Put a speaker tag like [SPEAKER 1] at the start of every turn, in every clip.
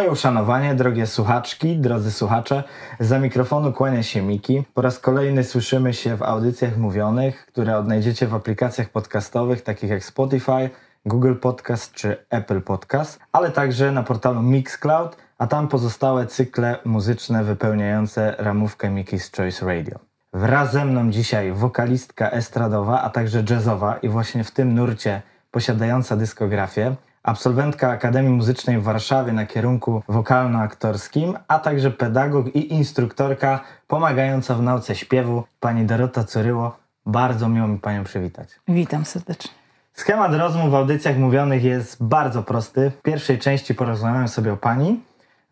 [SPEAKER 1] Moje uszanowanie, drogie słuchaczki, drodzy słuchacze, za mikrofonu kłania się Miki. Po raz kolejny słyszymy się w audycjach mówionych, które odnajdziecie w aplikacjach podcastowych takich jak Spotify, Google Podcast czy Apple Podcast, ale także na portalu Mixcloud, a tam pozostałe cykle muzyczne wypełniające ramówkę Mickey's Choice Radio. Wraz ze mną dzisiaj wokalistka estradowa, a także jazzowa i właśnie w tym nurcie posiadająca dyskografię, absolwentka Akademii Muzycznej w Warszawie na kierunku wokalno-aktorskim, a także pedagog i instruktorka pomagająca w nauce śpiewu, pani Dorota Curyło. Bardzo miło mi Panią przywitać.
[SPEAKER 2] Witam serdecznie.
[SPEAKER 1] Schemat rozmów w audycjach mówionych jest bardzo prosty. W pierwszej części porozmawiamy sobie o Pani,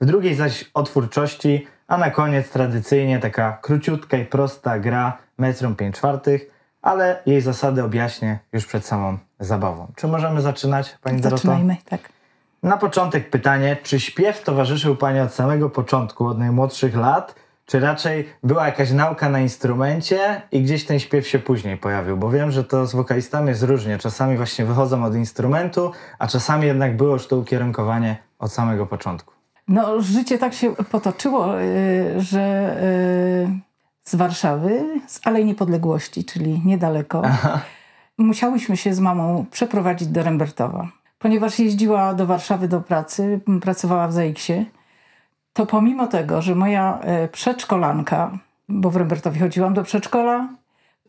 [SPEAKER 1] w drugiej zaś o twórczości, a na koniec tradycyjnie taka króciutka i prosta gra metrum 5 czwartych, ale jej zasady objaśnię już przed samą zabawą. Czy możemy zaczynać, Pani Doroto?
[SPEAKER 2] Zaczynajmy, tak.
[SPEAKER 1] Na początek pytanie, czy śpiew towarzyszył Pani od samego początku, od najmłodszych lat, czy raczej była jakaś nauka na instrumencie i gdzieś ten śpiew się później pojawił? Bo wiem, że to z wokalistami jest różnie. Czasami właśnie wychodzą od instrumentu, a czasami jednak było już to ukierunkowanie od samego początku.
[SPEAKER 2] No, życie tak się potoczyło, y, że y, z Warszawy, z Alei Niepodległości, czyli niedaleko, Aha. musiałyśmy się z mamą przeprowadzić do Rembertowa. Ponieważ jeździła do Warszawy do pracy, pracowała w ZAX-ie, to pomimo tego, że moja e, przedszkolanka, bo w Rembertowie chodziłam do przedszkola,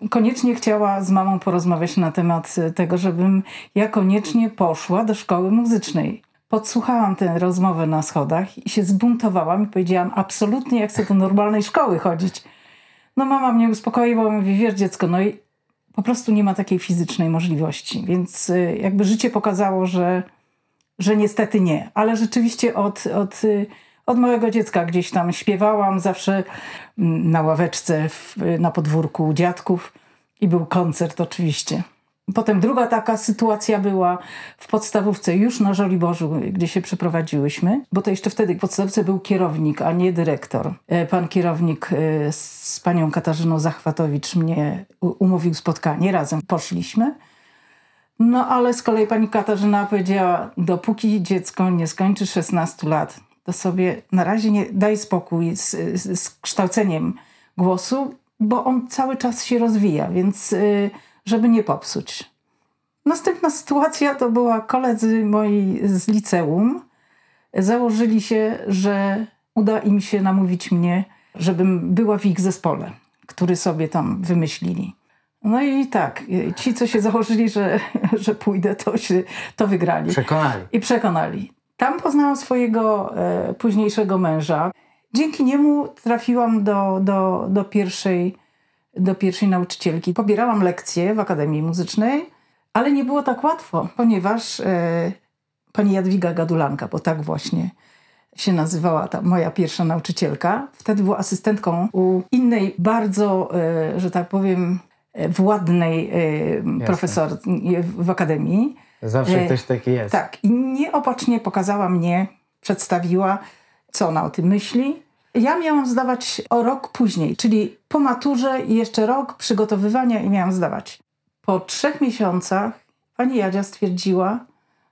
[SPEAKER 2] koniecznie chciała z mamą porozmawiać na temat tego, żebym ja koniecznie poszła do szkoły muzycznej. Podsłuchałam tę rozmowę na schodach i się zbuntowałam i powiedziałam, absolutnie ja chcę do normalnej szkoły chodzić. No mama mnie uspokoiła, mówi, wiesz dziecko, no i po prostu nie ma takiej fizycznej możliwości. Więc y, jakby życie pokazało, że, że niestety nie. Ale rzeczywiście od, od, y, od małego dziecka gdzieś tam śpiewałam, zawsze mm, na ławeczce w, na podwórku dziadków i był koncert oczywiście. Potem druga taka sytuacja była w podstawówce już na Żoliborzu, gdzie się przeprowadziłyśmy, bo to jeszcze wtedy w podstawówce był kierownik, a nie dyrektor. E, pan kierownik e, z panią Katarzyną Zachwatowicz mnie umówił spotkanie, razem poszliśmy. No ale z kolei pani Katarzyna powiedziała, dopóki dziecko nie skończy 16 lat, to sobie na razie nie daj spokój z, z, z kształceniem głosu, bo on cały czas się rozwija, więc... Yy, żeby nie popsuć. Następna sytuacja to była koledzy moi z liceum. Założyli się, że uda im się namówić mnie, żebym była w ich zespole, który sobie tam wymyślili. No i tak, ci, co się założyli, że, że pójdę, to, się, to wygrali.
[SPEAKER 1] Przekonali.
[SPEAKER 2] I przekonali. Tam poznałam swojego e, późniejszego męża. Dzięki niemu trafiłam do, do, do pierwszej do pierwszej nauczycielki. Pobierałam lekcje w Akademii Muzycznej, ale nie było tak łatwo, ponieważ e, pani Jadwiga Gadulanka, bo tak właśnie się nazywała ta moja pierwsza nauczycielka, wtedy była asystentką u innej bardzo, e, że tak powiem, e, władnej e, profesor w Akademii.
[SPEAKER 1] Zawsze e, ktoś taki jest.
[SPEAKER 2] Tak. I nieopatrznie pokazała mnie, przedstawiła, co ona o tym myśli ja miałam zdawać o rok później, czyli po maturze i jeszcze rok przygotowywania i miałam zdawać. Po trzech miesiącach pani Jadzia stwierdziła,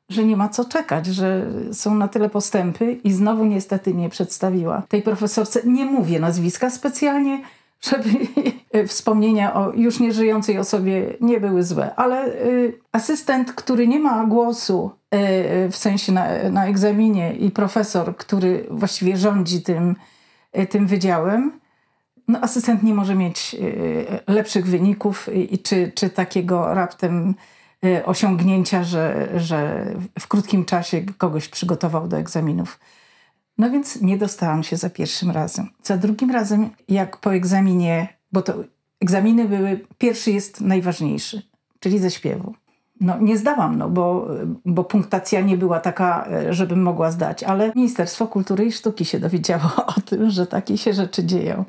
[SPEAKER 2] że nie ma co czekać, że są na tyle postępy i znowu niestety nie przedstawiła tej profesorce. Nie mówię nazwiska specjalnie, żeby wspomnienia o już nieżyjącej osobie nie były złe, ale y, asystent, który nie ma głosu y, w sensie na, na egzaminie i profesor, który właściwie rządzi tym tym wydziałem, no, asystent nie może mieć e, lepszych wyników i czy, czy takiego raptem osiągnięcia, że, że w krótkim czasie kogoś przygotował do egzaminów. No więc nie dostałam się za pierwszym razem. Za drugim razem, jak po egzaminie, bo to egzaminy były, pierwszy jest najważniejszy, czyli ze śpiewu. No, nie zdałam, no, bo, bo punktacja nie była taka, e, żebym mogła zdać, ale Ministerstwo Kultury i Sztuki się dowiedziało o tym, że takie się rzeczy dzieją.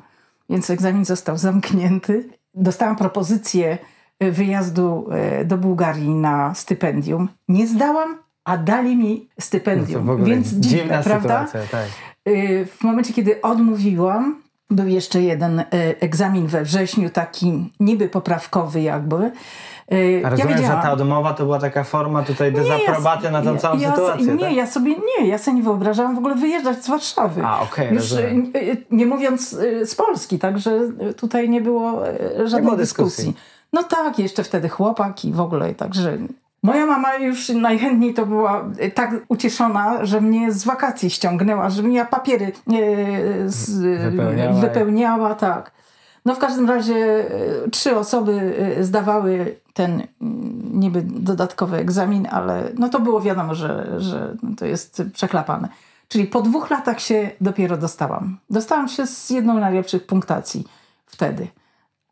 [SPEAKER 2] Więc egzamin został zamknięty. Dostałam propozycję e, wyjazdu e, do Bułgarii na stypendium. Nie zdałam, a dali mi stypendium.
[SPEAKER 1] No
[SPEAKER 2] Więc
[SPEAKER 1] dziwne, prawda? Sytuacja, tak.
[SPEAKER 2] W momencie, kiedy odmówiłam, był jeszcze jeden egzamin we wrześniu, taki niby poprawkowy jakby,
[SPEAKER 1] A rozumiem,
[SPEAKER 2] wiedziałam-
[SPEAKER 1] że ta odmowa to była taka forma tutaj dezaprobaty na tą
[SPEAKER 2] ja-
[SPEAKER 1] całą
[SPEAKER 2] ja,
[SPEAKER 1] sytuację,
[SPEAKER 2] Nie,
[SPEAKER 1] tak?
[SPEAKER 2] ja sobie nie, ja sobie nie wyobrażałam w ogóle wyjeżdżać z Warszawy.
[SPEAKER 1] A, okej,
[SPEAKER 2] Już
[SPEAKER 1] rozumiem.
[SPEAKER 2] y, y, nie mówiąc y, z Polski, także y, tutaj nie było y, żadnej
[SPEAKER 1] było
[SPEAKER 2] dyskusji.
[SPEAKER 1] dyskusji.
[SPEAKER 2] No tak, jeszcze wtedy chłopak i w ogóle, także... Moja mama już najchętniej to była y, tak ucieszona, że mnie z wakacji ściągnęła, że mnie papiery y, z,
[SPEAKER 1] Wypełniała.
[SPEAKER 2] wypełniała, tak. No w każdym razie y, trzy osoby y, zdawały ten mm, niby dodatkowy egzamin, ale no to było wiadomo, że, że to jest przeklapane. Czyli po dwóch latach się dopiero dostałam. Dostałam się z jedną najlepszych punktacji wtedy.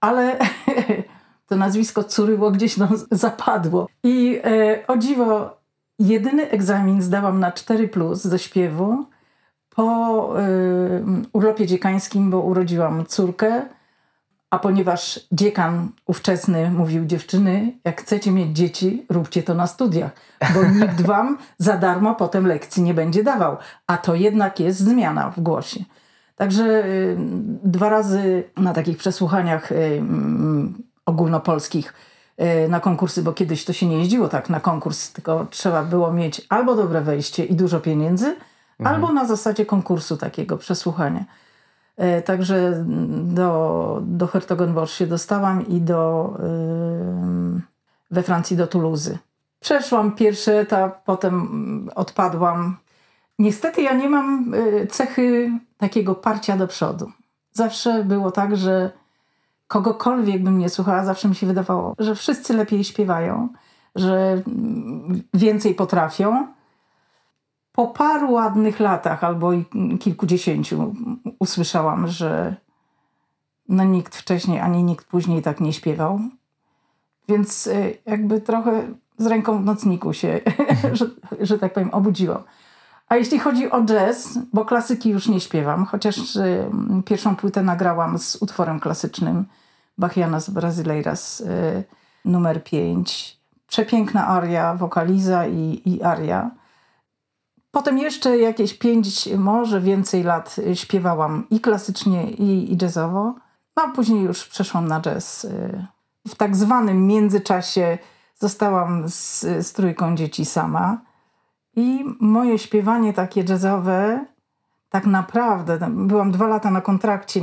[SPEAKER 2] Ale to nazwisko Curyło gdzieś nam zapadło. I e, o dziwo, jedyny egzamin zdałam na 4 plus ze śpiewu po e, urlopie dziekańskim, bo urodziłam córkę. A ponieważ dziekan ówczesny mówił dziewczyny, jak chcecie mieć dzieci, róbcie to na studiach, bo nikt wam za darmo potem lekcji nie będzie dawał. A to jednak jest zmiana w głosie. Także y, dwa razy na takich przesłuchaniach y, mm, ogólnopolskich y, na konkursy, bo kiedyś to się nie jeździło tak na konkurs, tylko trzeba było mieć albo dobre wejście i dużo pieniędzy, albo na zasadzie konkursu takiego przesłuchania. E, Także do, do Hertogenbosch się dostałam i do, we Francji do Toulouse. Przeszłam pierwszy etap, potem mm, odpadłam. Niestety ja nie mam y, cechy takiego parcia do przodu. Zawsze było tak, że kogokolwiek bym nie słuchała, zawsze mi się wydawało, że wszyscy lepiej śpiewają, że mm, więcej potrafią po paru ładnych latach albo i kilkudziesięciu usłyszałam, że no nikt wcześniej ani nikt później tak nie śpiewał. Więc y, jakby trochę z ręką w nocniku się, że, że tak powiem, obudziłam. A jeśli chodzi o jazz, bo klasyki już nie śpiewam, chociaż y, pierwszą płytę nagrałam z utworem klasycznym Bachianas Brasileiras y, numer 5. Przepiękna aria, wokaliza i, i aria. Potem jeszcze jakieś pięć, może więcej lat śpiewałam i klasycznie, i, i jazzowo. No a później już przeszłam na jazz. W tak zwanym międzyczasie zostałam z, z trójką dzieci sama. I moje śpiewanie takie jazzowe, tak naprawdę, byłam dwa lata na kontrakcie,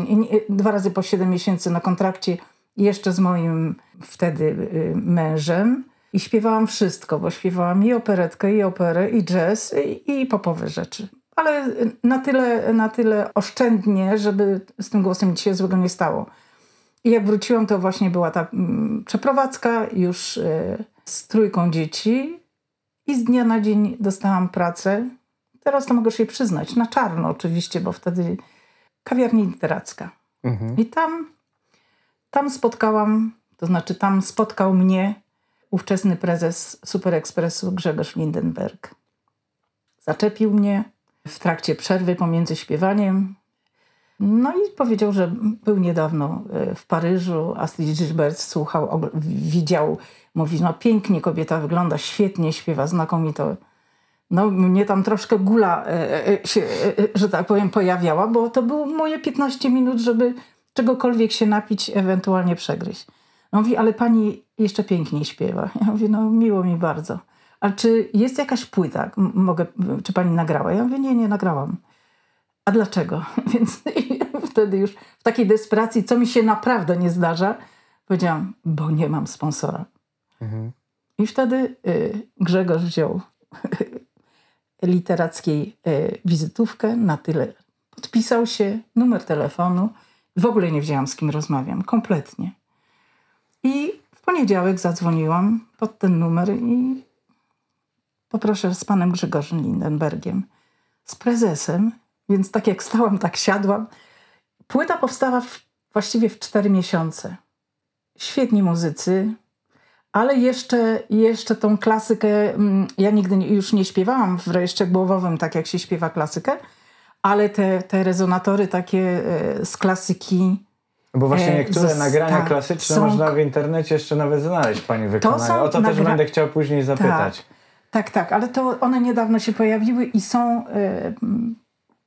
[SPEAKER 2] dwa razy po siedem miesięcy na kontrakcie, jeszcze z moim wtedy y, mężem. I śpiewałam wszystko, bo śpiewałam i operetkę, i operę, i jazz, i, i popowe rzeczy. Ale na tyle, na tyle oszczędnie, żeby z tym głosem nic się złego nie stało. I jak wróciłam, to właśnie była ta mm, przeprowadzka już y, z trójką dzieci. I z dnia na dzień dostałam pracę. Teraz to mogę się przyznać, na czarno oczywiście, bo wtedy kawiarnia literacka.
[SPEAKER 1] Mhm.
[SPEAKER 2] I tam, tam spotkałam, to znaczy tam spotkał mnie ówczesny prezes Super Expressu Grzegorz Lindenberg. Zaczepił mnie w trakcie przerwy pomiędzy śpiewaniem. No i powiedział, że był niedawno e, w Paryżu, Astrid Gilbert słuchał, widział, mówi, no pięknie kobieta wygląda, świetnie śpiewa, znakomito. No mnie tam troszkę gula e, e, się, że tak powiem, pojawiała, bo to było moje 15 minut, żeby czegokolwiek się napić, ewentualnie przegryźć. No mówi, ale pani jeszcze piękniej śpiewa. Ja mówię, no miło mi bardzo. Ale czy jest jakaś płyta, mogę, czy pani nagrała? Ja mówię, nie, nie nagrałam. A dlaczego? Więc wtedy już w takiej desperacji, co mi się naprawdę nie zdarza, powiedziałam, bo nie mam sponsora.
[SPEAKER 1] Mhm.
[SPEAKER 2] I wtedy y, Grzegorz wziął literackiej y, wizytówkę na tyle. Podpisał się, numer telefonu. W ogóle nie wiedziałam, z kim rozmawiam. Kompletnie. I poniedziałek zadzwoniłam pod ten numer i poproszę z panem Grzegorzem Lindenbergiem, z prezesem. Więc tak jak stałam, tak siadłam. Płyta powstała w, właściwie w cztery miesiące. Świetni muzycy, ale jeszcze, jeszcze tą klasykę, mm, ja nigdy już nie śpiewałam w rejestrze głowowym, tak jak się śpiewa klasykę, ale te, te rezonatory takie e, z klasyki,
[SPEAKER 1] Bo właśnie
[SPEAKER 2] E,
[SPEAKER 1] niektóre nagrania
[SPEAKER 2] tak,
[SPEAKER 1] klasyczne
[SPEAKER 2] są-
[SPEAKER 1] można w internecie jeszcze nawet znaleźć Pani wykonanie.
[SPEAKER 2] są
[SPEAKER 1] O to też będę chciał później zapytać.
[SPEAKER 2] tak, tak, ale to one niedawno się pojawiły i są m,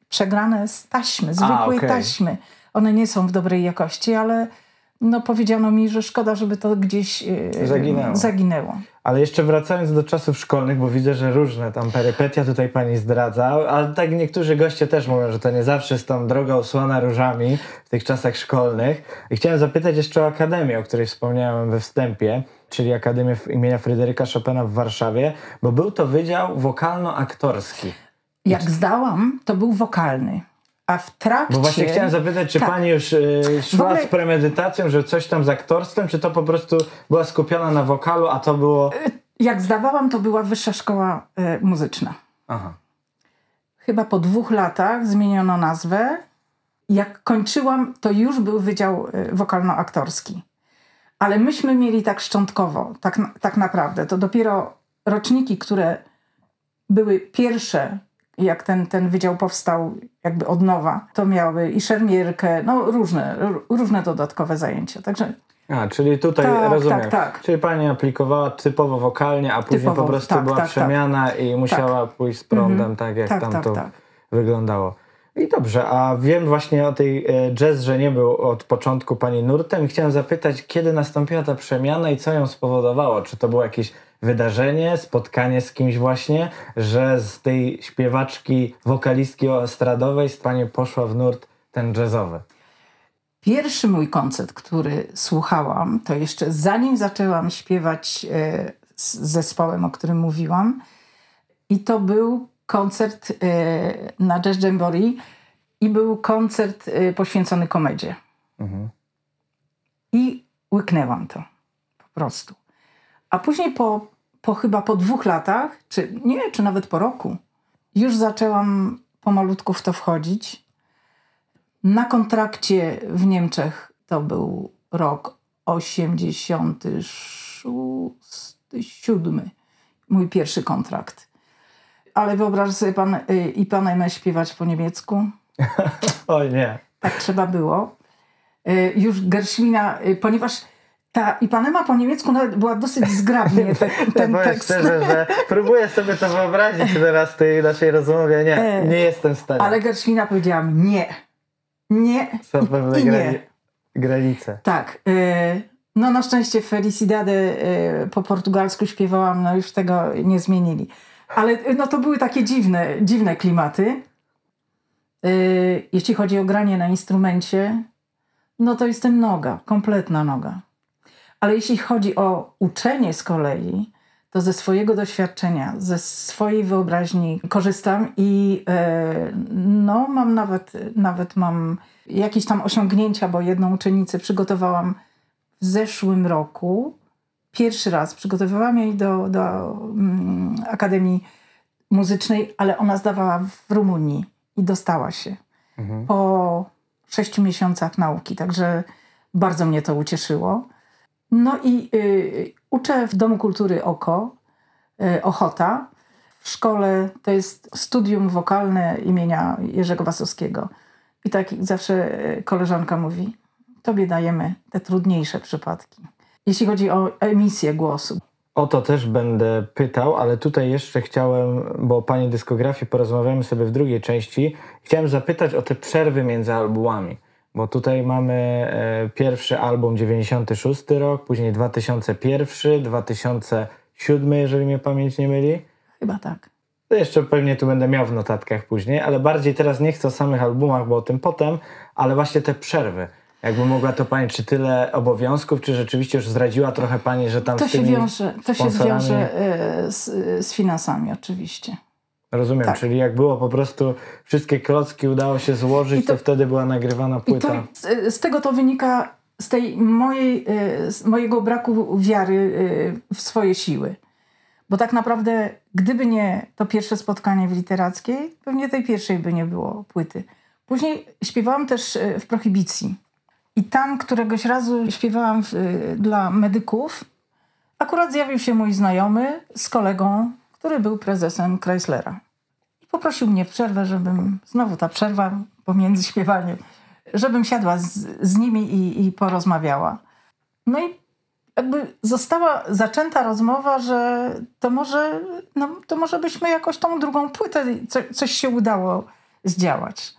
[SPEAKER 2] przegrane z taśmy, zwykłej
[SPEAKER 1] okej.
[SPEAKER 2] taśmy. One nie są w dobrej jakości, ale no powiedziano mi, że szkoda, żeby to gdzieś e,
[SPEAKER 1] Zaginęło.
[SPEAKER 2] zaginęło.
[SPEAKER 1] Ale jeszcze wracając do czasów szkolnych, bo widzę, że różne tam perypetia tutaj pani zdradza, ale tak niektórzy goście też mówią, że to nie zawsze jest tam droga usłana różami w tych czasach szkolnych. I chciałem zapytać jeszcze o Akademię, o której wspomniałem we wstępie, czyli Akademię imienia Fryderyka Chopina w Warszawie, bo był to wydział wokalno-aktorski.
[SPEAKER 2] Jak zdałam, to był wokalny. A w trakcie...
[SPEAKER 1] Bo właśnie chciałem zapytać, czy
[SPEAKER 2] Tak.
[SPEAKER 1] pani już y, szła
[SPEAKER 2] ogóle-
[SPEAKER 1] z premedytacją, że coś tam z aktorstwem, czy to po prostu była skupiona na wokalu, a to było...
[SPEAKER 2] Jak zdawałam, to była wyższa szkoła e, muzyczna.
[SPEAKER 1] Aha.
[SPEAKER 2] Chyba po dwóch latach zmieniono nazwę. Jak kończyłam, to już był wydział e, wokalno-aktorski. Ale myśmy mieli tak szczątkowo, tak, tak naprawdę. To dopiero roczniki, które były pierwsze, jak ten, ten wydział powstał jakby od nowa, to miały i szermierkę, no różne, różne dodatkowe zajęcia. Także
[SPEAKER 1] A, czyli tutaj
[SPEAKER 2] Tak,
[SPEAKER 1] rozumiem.
[SPEAKER 2] tak, tak.
[SPEAKER 1] Czyli pani aplikowała typowo wokalnie, a później
[SPEAKER 2] Typowo,
[SPEAKER 1] po prostu
[SPEAKER 2] tak,
[SPEAKER 1] była
[SPEAKER 2] tak, tak.
[SPEAKER 1] przemiana i musiała pójść z prądem, tak jak
[SPEAKER 2] tak,
[SPEAKER 1] tam
[SPEAKER 2] tak,
[SPEAKER 1] to
[SPEAKER 2] tak.
[SPEAKER 1] wyglądało. I dobrze, a wiem właśnie o tej e, jazz, że nie był od początku pani nurtem i chciałem zapytać, kiedy nastąpiła ta przemiana i co ją spowodowało? Czy to było jakieś wydarzenie, spotkanie z kimś właśnie, że z tej śpiewaczki, wokalistki estradowej pani poszła w nurt ten jazzowy?
[SPEAKER 2] Pierwszy mój koncert, który słuchałam, to jeszcze zanim zaczęłam śpiewać e, z zespołem, o którym mówiłam. I to był koncert e, na Jazz Jamboree i był koncert e, poświęcony komedzie.
[SPEAKER 1] Mhm.
[SPEAKER 2] I łyknęłam to po prostu. A później po, po chyba po dwóch latach, czy nie, czy nawet po roku, już zaczęłam pomalutku w to wchodzić. Na kontrakcie w Niemczech to był rok 87, mój pierwszy kontrakt. Ale wyobraź sobie pan y, i pan śpiewać po niemiecku.
[SPEAKER 1] Oj nie.
[SPEAKER 2] Tak trzeba było. Y, Już Gershwina, y, ponieważ ta Ipanema po niemiecku nawet była dosyć zgrabnie ten, ten
[SPEAKER 1] ja powiem
[SPEAKER 2] tekst.
[SPEAKER 1] szczerze, że próbuję sobie to wyobrazić teraz w tej naszej rozmowie. Nie,
[SPEAKER 2] E,
[SPEAKER 1] nie jestem w stanie.
[SPEAKER 2] Ale Gershwina powiedziała nie. Nie.
[SPEAKER 1] Są
[SPEAKER 2] i-
[SPEAKER 1] pewne
[SPEAKER 2] i
[SPEAKER 1] grani-
[SPEAKER 2] nie.
[SPEAKER 1] granice.
[SPEAKER 2] Tak. y, No na szczęście Felicidade po portugalsku śpiewałam, no już tego nie zmienili. Ale y, no to były takie dziwne, dziwne klimaty. Jeśli chodzi o granie na instrumencie, no to jestem noga, kompletna noga. Ale jeśli chodzi o uczenie z kolei, to ze swojego doświadczenia, ze swojej wyobraźni korzystam i e, no mam nawet, nawet mam jakieś tam osiągnięcia, bo jedną uczennicę przygotowałam w zeszłym roku. Pierwszy raz przygotowywałam jej do, do mm, Akademii Muzycznej, ale ona zdawała w Rumunii i dostała się
[SPEAKER 1] Mhm.
[SPEAKER 2] po sześciu miesiącach nauki, także bardzo mnie to ucieszyło. No i y, uczę w Domu Kultury Oko, y, Ochota. W szkole to jest studium wokalne imienia Jerzego Wasowskiego. I tak zawsze y, koleżanka mówi, tobie dajemy te trudniejsze przypadki. Jeśli chodzi o emisję głosu.
[SPEAKER 1] O to też będę pytał, ale tutaj jeszcze chciałem, bo o Pani dyskografii porozmawiamy sobie w drugiej części. Chciałem zapytać o te przerwy między albumami, bo tutaj mamy e, pierwszy album 96 rok, później 2001, 2007, jeżeli mnie pamięć nie myli.
[SPEAKER 2] Chyba tak.
[SPEAKER 1] To jeszcze pewnie tu będę miał w notatkach później, ale bardziej teraz nie chcę o samych albumach, bo o tym potem, ale właśnie te przerwy. Jakby mogła to Pani, czy tyle obowiązków, czy rzeczywiście już zdradziła trochę Pani, że tam
[SPEAKER 2] To
[SPEAKER 1] z
[SPEAKER 2] się
[SPEAKER 1] tymi
[SPEAKER 2] wiąże, to się wiąże y, z, z finansami oczywiście.
[SPEAKER 1] Rozumiem,
[SPEAKER 2] Tak.
[SPEAKER 1] czyli jak było po prostu wszystkie klocki udało się złożyć,
[SPEAKER 2] to-
[SPEAKER 1] to, wtedy była nagrywana
[SPEAKER 2] I
[SPEAKER 1] płyta.
[SPEAKER 2] to, z, tego to wynika z tej mojej, y, z mojego braku wiary y, w swoje siły. Bo tak naprawdę, gdyby nie to pierwsze spotkanie w literackiej, pewnie tej pierwszej by nie było płyty. Później śpiewałam też y, w Prohibicji. I tam któregoś razu śpiewałam w, dla medyków. Akurat zjawił się mój znajomy z kolegą, który był prezesem Chryslera. I poprosił mnie w przerwę, żebym, znowu ta przerwa pomiędzy śpiewaniem, żebym siadła z, z nimi i, i porozmawiała. No i jakby została zaczęta rozmowa, że to może, no, to może byśmy jakoś tą drugą płytę, co, coś się udało zdziałać.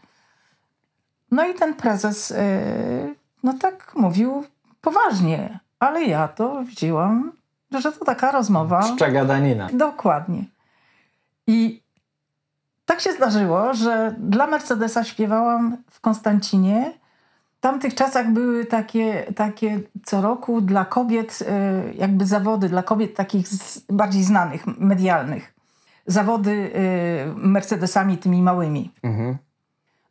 [SPEAKER 2] No i ten prezes, yy, no tak mówił, poważnie, ale ja to wzięłam, że to taka rozmowa.
[SPEAKER 1] Czcza gadanina.
[SPEAKER 2] Dokładnie. I tak się zdarzyło, że dla Mercedesa śpiewałam w Konstancinie. W tamtych czasach były takie, takie co roku dla kobiet, y, jakby zawody dla kobiet takich z, bardziej znanych, medialnych. Zawody y, Mercedesami tymi małymi.
[SPEAKER 1] Mhm.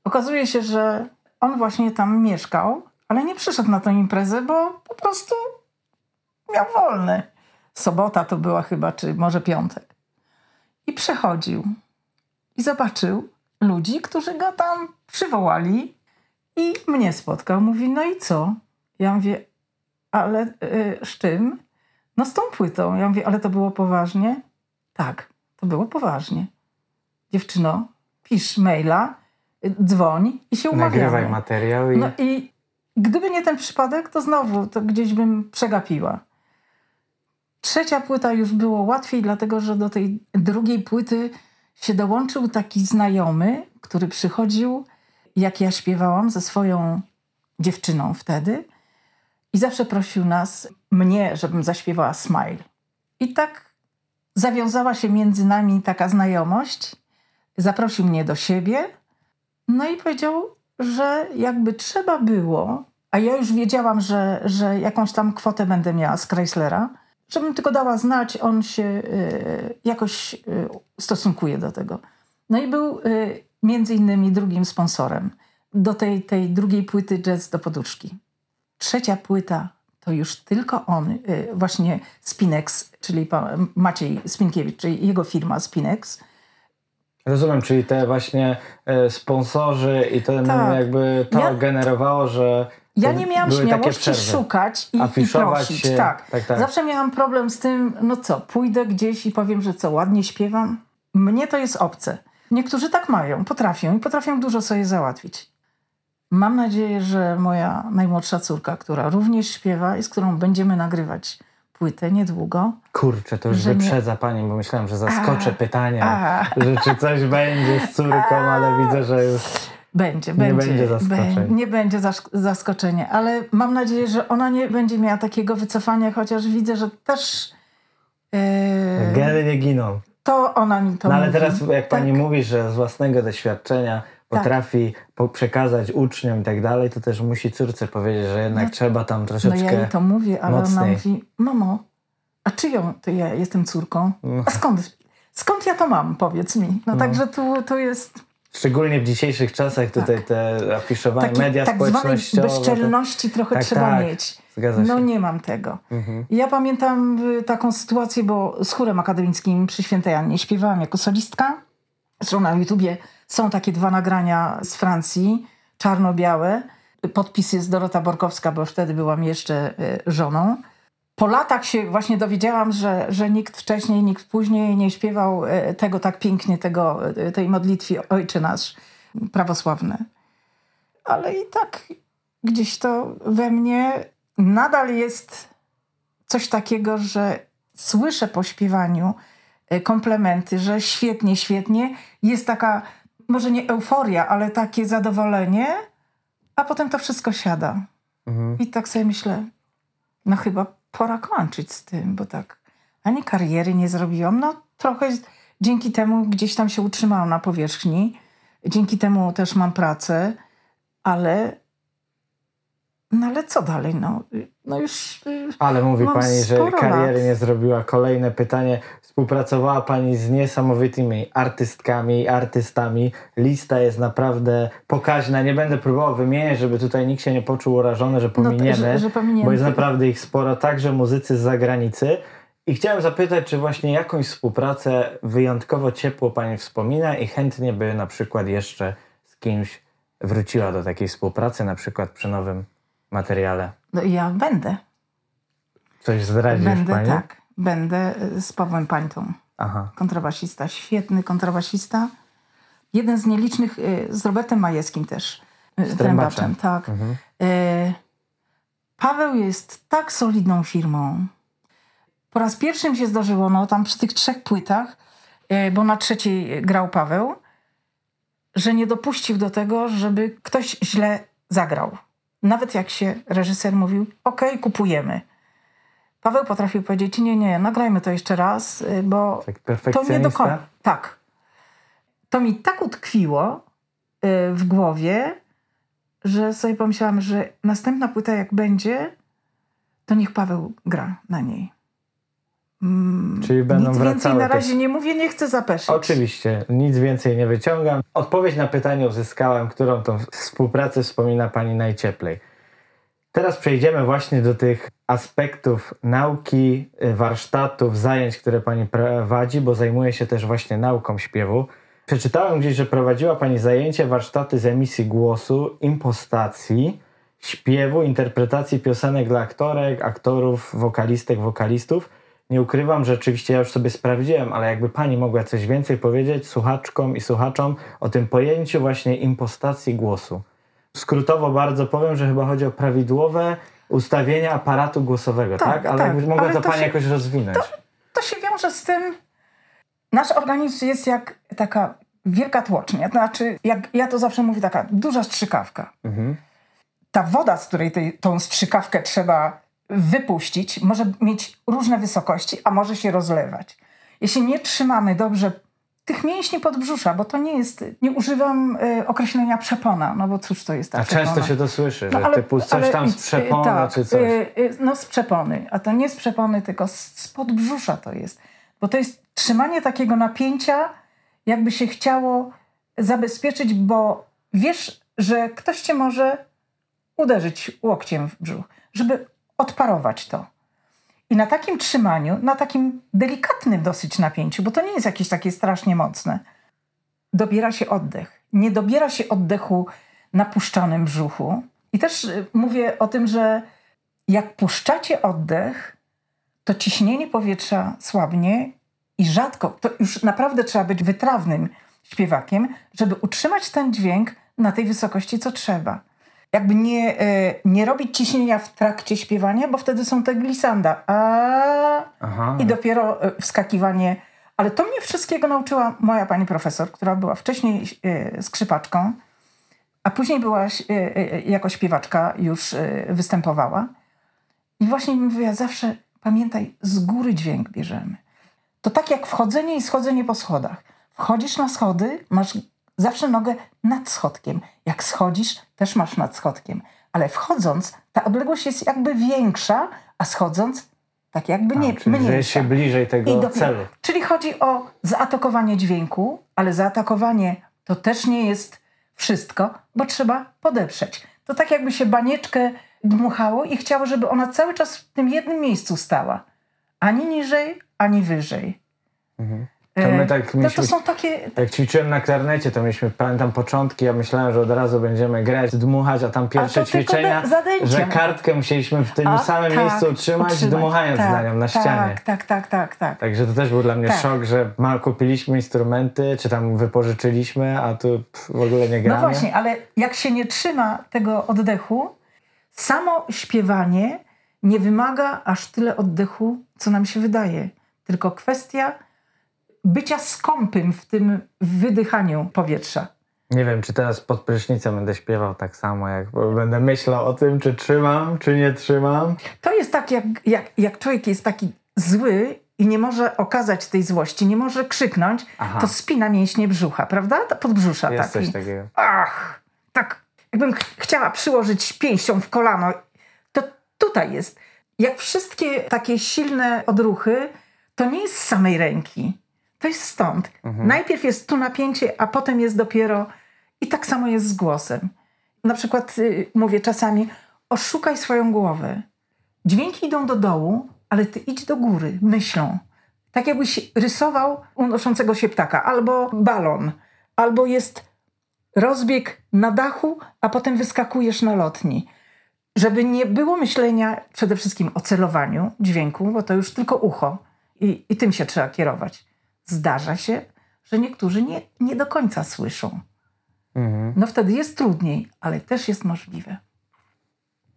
[SPEAKER 2] Okazuje się, że on właśnie tam mieszkał, ale nie przyszedł na tę imprezę, bo po prostu miał wolny. Sobota to była chyba, czy może piątek. I przechodził i zobaczył ludzi, którzy go tam przywołali i mnie spotkał. Mówi, no i co? Ja mówię, ale y, z czym? No z tą płytą. Ja mówię, ale to było poważnie? Tak, to było poważnie. Dziewczyno, pisz maila, dzwoń i się umawiamy.
[SPEAKER 1] Nagrywaj materiał i...
[SPEAKER 2] No i gdyby nie ten przypadek, to znowu to gdzieś bym przegapiła. Trzecia płyta już było łatwiej, dlatego że do tej drugiej płyty się dołączył taki znajomy, który przychodził, jak ja śpiewałam ze swoją dziewczyną wtedy i zawsze prosił nas, mnie, żebym zaśpiewała Smile. I tak zawiązała się między nami taka znajomość. Zaprosił mnie do siebie, no i powiedział, że jakby trzeba było, a ja już wiedziałam, że, że jakąś tam kwotę będę miała z Chryslera, żebym tylko dała znać, on się y, jakoś y, stosunkuje do tego. No i był y, między innymi drugim sponsorem do tej, tej drugiej płyty Jazz do poduszki. Trzecia płyta to już tylko on, właśnie Spinex, czyli Maciej Spinkiewicz, czyli jego firma Spinex.
[SPEAKER 1] Rozumiem, czyli te właśnie e, sponsorzy i to
[SPEAKER 2] Tak.
[SPEAKER 1] jakby to
[SPEAKER 2] Ja-
[SPEAKER 1] generowało, że
[SPEAKER 2] Ja nie miałam śmiałości szukać i, i prosić.
[SPEAKER 1] się.
[SPEAKER 2] Tak.
[SPEAKER 1] Tak, tak.
[SPEAKER 2] Zawsze miałam problem z tym, no co, pójdę gdzieś i powiem, że co, ładnie śpiewam. Mnie to jest obce. Niektórzy tak mają, potrafią i potrafią dużo sobie załatwić. Mam nadzieję, że moja najmłodsza córka, która również śpiewa i z którą będziemy nagrywać płytę niedługo.
[SPEAKER 1] Kurczę, to już
[SPEAKER 2] że nie-
[SPEAKER 1] wyprzedza pani, bo myślałem, że zaskoczę
[SPEAKER 2] A,
[SPEAKER 1] pytania,
[SPEAKER 2] a.
[SPEAKER 1] że czy coś będzie z córką, ale widzę, że już...
[SPEAKER 2] Będzie,
[SPEAKER 1] Nie
[SPEAKER 2] będzie.
[SPEAKER 1] będzie zaskoczenia.
[SPEAKER 2] Bę- nie będzie zask- zaskoczenia, ale mam nadzieję, że ona nie będzie miała takiego wycofania, chociaż widzę, że też e,
[SPEAKER 1] Geny nie giną.
[SPEAKER 2] to ona mi to
[SPEAKER 1] No ale
[SPEAKER 2] mówi.
[SPEAKER 1] teraz jak pani
[SPEAKER 2] Tak.
[SPEAKER 1] mówi, że z własnego doświadczenia potrafi po- przekazać uczniom i tak dalej, to też musi córce powiedzieć, że jednak
[SPEAKER 2] No-
[SPEAKER 1] trzeba tam
[SPEAKER 2] No
[SPEAKER 1] troszeczkę...
[SPEAKER 2] ja jej to mówię, ale ona
[SPEAKER 1] mocniej.
[SPEAKER 2] mówi, mamo, a czyją to ja jestem córką?
[SPEAKER 1] No.
[SPEAKER 2] A skąd? Skąd ja to mam, powiedz mi? No, także tu, tu jest
[SPEAKER 1] Szczególnie w dzisiejszych czasach tutaj te afiszowanie,
[SPEAKER 2] taki,
[SPEAKER 1] media
[SPEAKER 2] tak
[SPEAKER 1] społecznościowe. to-
[SPEAKER 2] bezczelności trochę
[SPEAKER 1] Tak,
[SPEAKER 2] trzeba
[SPEAKER 1] tak.
[SPEAKER 2] mieć. No nie mam tego.
[SPEAKER 1] Mhm.
[SPEAKER 2] Ja pamiętam y, taką sytuację, bo z chórem akademickim przy Świętej Annie śpiewałam jako solistka. Zresztą na YouTubie są takie dwa nagrania z Francji, czarno-białe. Podpis jest Dorota Borkowska, bo wtedy byłam jeszcze y, żoną. Po latach się właśnie dowiedziałam, że, że nikt wcześniej, nikt później nie śpiewał y, tego tak pięknie, tego, y, tej modlitwy Ojcze Nasz prawosławny. Ale i tak gdzieś to we mnie nadal jest coś takiego, że słyszę po śpiewaniu e, komplementy, że świetnie, świetnie. Jest taka, może nie euforia, ale takie zadowolenie, a potem to wszystko siada.
[SPEAKER 1] Mhm.
[SPEAKER 2] I tak sobie myślę, no chyba pora kończyć z tym, bo tak ani kariery nie zrobiłam. No trochę dzięki temu gdzieś tam się utrzymałam na powierzchni. Dzięki temu też mam pracę, ale no ale co dalej? No, no już y,
[SPEAKER 1] Ale mówi pani, że kariery
[SPEAKER 2] lat.
[SPEAKER 1] nie zrobiła. Kolejne pytanie. Współpracowała pani z niesamowitymi artystkami i artystami. Lista jest naprawdę pokaźna. Nie będę próbował wymieniać, żeby tutaj nikt się nie poczuł urażony, że
[SPEAKER 2] no,
[SPEAKER 1] pominiemy.
[SPEAKER 2] że, że pominięty.
[SPEAKER 1] bo jest naprawdę ich sporo, także muzycy z zagranicy. I chciałem zapytać, czy właśnie jakąś współpracę wyjątkowo ciepło Pani wspomina i chętnie by na przykład jeszcze z kimś wróciła do takiej współpracy, na przykład przy nowym materiale.
[SPEAKER 2] No, ja będę.
[SPEAKER 1] Coś zdradzisz
[SPEAKER 2] Będę,
[SPEAKER 1] Pani?
[SPEAKER 2] tak. Będę y, z Pawłem Pańtą.
[SPEAKER 1] Aha.
[SPEAKER 2] kontrabasista, świetny kontrabasista. Jeden z nielicznych, y, z Robertem Majewskim też, y,
[SPEAKER 1] trębaczem.
[SPEAKER 2] trębaczem, tak.
[SPEAKER 1] Mhm.
[SPEAKER 2] Paweł jest tak solidną firmą. Po raz pierwszy mi się zdarzyło, no tam przy tych trzech płytach, bo na trzeciej grał Paweł, że nie dopuścił do tego, żeby ktoś źle zagrał. Nawet jak się reżyser mówił, ok, kupujemy. Paweł potrafił powiedzieć, nie, nie, nagrajmy to jeszcze raz, y, bo
[SPEAKER 1] tak
[SPEAKER 2] to nie do końca. Tak. To mi tak utkwiło y, w głowie, że sobie pomyślałam, że następna płyta jak będzie, to niech Paweł gra na niej.
[SPEAKER 1] Mm, Czyli będą
[SPEAKER 2] nic
[SPEAKER 1] wracały
[SPEAKER 2] więcej na razie nie mówię, nie chcę zapeszyć.
[SPEAKER 1] Oczywiście, nic więcej nie wyciągam. Odpowiedź na pytanie uzyskałem, którą tą współpracę wspomina Pani najcieplej. Teraz przejdziemy właśnie do tych aspektów nauki, y, warsztatów, zajęć, które Pani prowadzi, bo zajmuje się też właśnie nauką śpiewu. Przeczytałem gdzieś, że prowadziła Pani zajęcie, warsztaty z emisji głosu, impostacji, śpiewu, interpretacji piosenek dla aktorek, aktorów, wokalistek, wokalistów. Nie ukrywam, że oczywiście ja już sobie sprawdziłem, ale jakby Pani mogła coś więcej powiedzieć słuchaczkom i słuchaczom o tym pojęciu właśnie impostacji głosu. Skrótowo bardzo powiem, że chyba chodzi o prawidłowe ustawienia aparatu głosowego, tak? tak? Ale tak, jakby mogła to, to Pani się, jakoś rozwinąć.
[SPEAKER 2] To, to się wiąże z tym, nasz organizm jest jak taka wielka tłocznia. Znaczy, jak ja to zawsze mówię, taka duża strzykawka. Mhm. Ta woda, z której tej, tą strzykawkę trzeba wypuścić, może mieć różne wysokości, a może się rozlewać. Jeśli nie trzymamy dobrze tych mięśni podbrzusza, bo to nie jest, nie używam y, określenia przepona, no bo cóż to jest ta
[SPEAKER 1] A
[SPEAKER 2] przepona?
[SPEAKER 1] często się to słyszy, no, że ale, typu coś ale, tam z przepony tak, czy coś. Y,
[SPEAKER 2] y, no z przepony, a to nie z przepony, tylko z, z podbrzusza to jest. Bo to jest trzymanie takiego napięcia, jakby się chciało zabezpieczyć, bo wiesz, że ktoś cię może uderzyć łokciem w brzuch, żeby odparować to. I na takim trzymaniu, na takim delikatnym dosyć napięciu, bo to nie jest jakieś takie strasznie mocne, dobiera się oddech. Nie dobiera się oddechu na puszczanym brzuchu. I też y, mówię o tym, że jak puszczacie oddech, to ciśnienie powietrza słabnie i rzadko, to już naprawdę trzeba być wytrawnym śpiewakiem, żeby utrzymać ten dźwięk na tej wysokości, co trzeba jakby nie, e, nie robić ciśnienia w trakcie śpiewania, bo wtedy są te glisanda. A, I dopiero e, wskakiwanie. Ale to mnie wszystkiego nauczyła moja pani profesor, która była wcześniej e, skrzypaczką, a później była jako śpiewaczka już występowała. I właśnie mi mówiła zawsze, pamiętaj, z góry dźwięk bierzemy. To tak jak wchodzenie i schodzenie po schodach. Wchodzisz na schody, masz zawsze nogę nad schodkiem. Jak schodzisz, też masz nad schodkiem. Ale wchodząc, ta odległość jest jakby większa, a schodząc, tak jakby nie, a,
[SPEAKER 1] czyli mniejsza. się bliżej tego do, celu.
[SPEAKER 2] Czyli chodzi o zaatakowanie dźwięku, ale zaatakowanie to też nie jest wszystko, bo trzeba podeprzeć. To tak jakby się banieczkę dmuchało i chciało, żeby ona cały czas w tym jednym miejscu stała. Ani niżej, ani wyżej. Mhm.
[SPEAKER 1] To my tak
[SPEAKER 2] mieliśmy, to, są takie...
[SPEAKER 1] Jak ćwiczyłem na klarnecie, to mieliśmy, pamiętam początki, ja myślałem, że od razu będziemy grać, dmuchać, a tam pierwsze a ćwiczenia, że kartkę musieliśmy w tym a, samym tak, miejscu utrzymać, utrzymać. dmuchając tak, na nią, na
[SPEAKER 2] tak,
[SPEAKER 1] ścianie.
[SPEAKER 2] Tak, tak, tak, tak.
[SPEAKER 1] Także to też był dla mnie tak. szok, że mal kupiliśmy instrumenty, czy tam wypożyczyliśmy, a tu w ogóle nie gramy.
[SPEAKER 2] No właśnie, ale jak się nie trzyma tego oddechu, samo śpiewanie nie wymaga aż tyle oddechu, co nam się wydaje. Tylko kwestia bycia skąpym w tym wydychaniu powietrza.
[SPEAKER 1] Nie wiem, czy teraz pod prysznicem będę śpiewał tak samo, jak będę myślał o tym, czy trzymam, czy nie trzymam.
[SPEAKER 2] To jest tak, jak, jak, jak człowiek jest taki zły i nie może okazać tej złości, nie może krzyknąć, Aha. to spina mięśnie brzucha, prawda? To podbrzusza
[SPEAKER 1] jest
[SPEAKER 2] taki.
[SPEAKER 1] coś takiego.
[SPEAKER 2] Ach, tak. Jakbym ch chciała przyłożyć pięścią w kolano, to tutaj jest. Jak wszystkie takie silne odruchy, to nie jest z samej ręki. To jest stąd. Mhm. Najpierw jest tu napięcie, a potem jest dopiero. I tak samo jest z głosem. Na przykład y, mówię czasami: oszukaj swoją głowę. Dźwięki idą do dołu, ale ty idź do góry myślą. Tak jakbyś rysował unoszącego się ptaka, albo balon, albo jest rozbieg na dachu, a potem wyskakujesz na lotni. Żeby nie było myślenia przede wszystkim o celowaniu dźwięku, bo to już tylko ucho i, i tym się trzeba kierować zdarza się, że niektórzy nie, nie do końca słyszą. Mhm. No wtedy jest trudniej, ale też jest możliwe.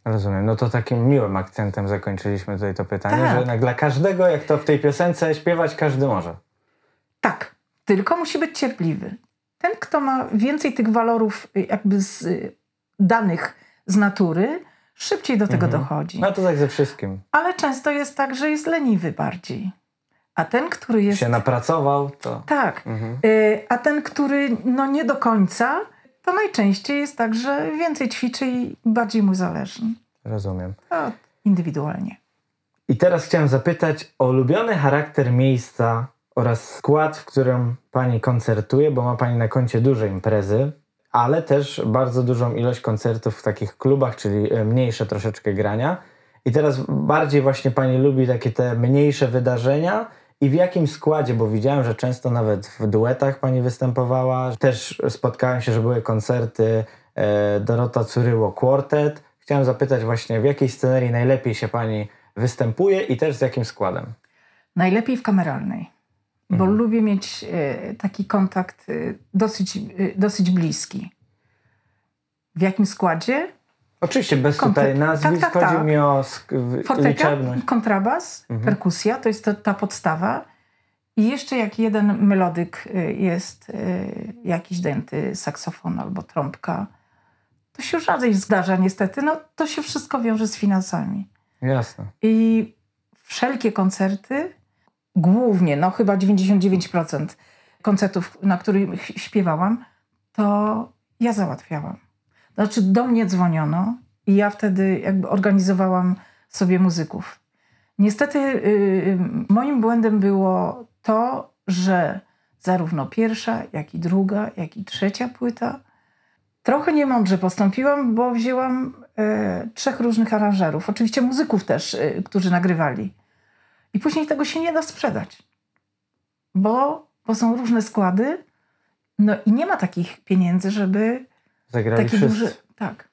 [SPEAKER 1] Rozumiem. No to takim miłym akcentem zakończyliśmy tutaj to pytanie, tak. że dla każdego, jak to w tej piosence, śpiewać każdy może.
[SPEAKER 2] Tak, tylko musi być cierpliwy. Ten, kto ma więcej tych walorów jakby z, danych z natury, szybciej do tego dochodzi.
[SPEAKER 1] No to tak ze wszystkim.
[SPEAKER 2] Ale często jest tak, że jest leniwy bardziej. A ten, który jest.
[SPEAKER 1] Się napracował, to...
[SPEAKER 2] Tak. Y, A ten, który no nie do końca, to najczęściej jest tak, że więcej ćwiczy i bardziej mu zależy.
[SPEAKER 1] Rozumiem.
[SPEAKER 2] To indywidualnie.
[SPEAKER 1] I teraz chciałem zapytać o ulubiony charakter miejsca oraz skład, w którym pani koncertuje, bo ma pani na koncie duże imprezy, ale też bardzo dużą ilość koncertów w takich klubach, czyli e, mniejsze troszeczkę grania. I teraz bardziej właśnie pani lubi takie te mniejsze wydarzenia i w jakim składzie, bo widziałem, że często nawet w duetach pani występowała. Też spotkałem się, że były koncerty e, Dorota Curyło Quartet. Chciałem zapytać właśnie, w jakiej scenerii najlepiej się pani występuje i też z jakim składem?
[SPEAKER 2] Najlepiej w kameralnej, bo lubię mieć e, taki kontakt e, dosyć, dosyć bliski. W jakim składzie?
[SPEAKER 1] Oczywiście bez tutaj nazwisk,
[SPEAKER 2] tak, tak,
[SPEAKER 1] chodzi
[SPEAKER 2] tak.
[SPEAKER 1] mi o sk-
[SPEAKER 2] kontrabas, perkusja, to jest to, ta podstawa. I jeszcze jak jeden melodyk y, jest y, jakiś dęty, saksofon albo trąbka, to się rzadziej zdarza niestety. No, to się wszystko wiąże z finansami.
[SPEAKER 1] Jasne.
[SPEAKER 2] I wszelkie koncerty, głównie, no chyba 99% koncertów, na których śpiewałam, to ja załatwiałam. Znaczy do mnie dzwoniono i ja wtedy jakby organizowałam sobie muzyków. Niestety yy, moim błędem było to, że zarówno pierwsza, jak i druga, jak i trzecia płyta Trochę niemądrze postąpiłam, bo wzięłam e, trzech różnych aranżerów, oczywiście muzyków też, e, którzy nagrywali. I później tego się nie da sprzedać, bo, bo są różne składy, no i nie ma takich pieniędzy, żeby
[SPEAKER 1] Zagrali
[SPEAKER 2] taki
[SPEAKER 1] wszyscy.
[SPEAKER 2] duży. Tak.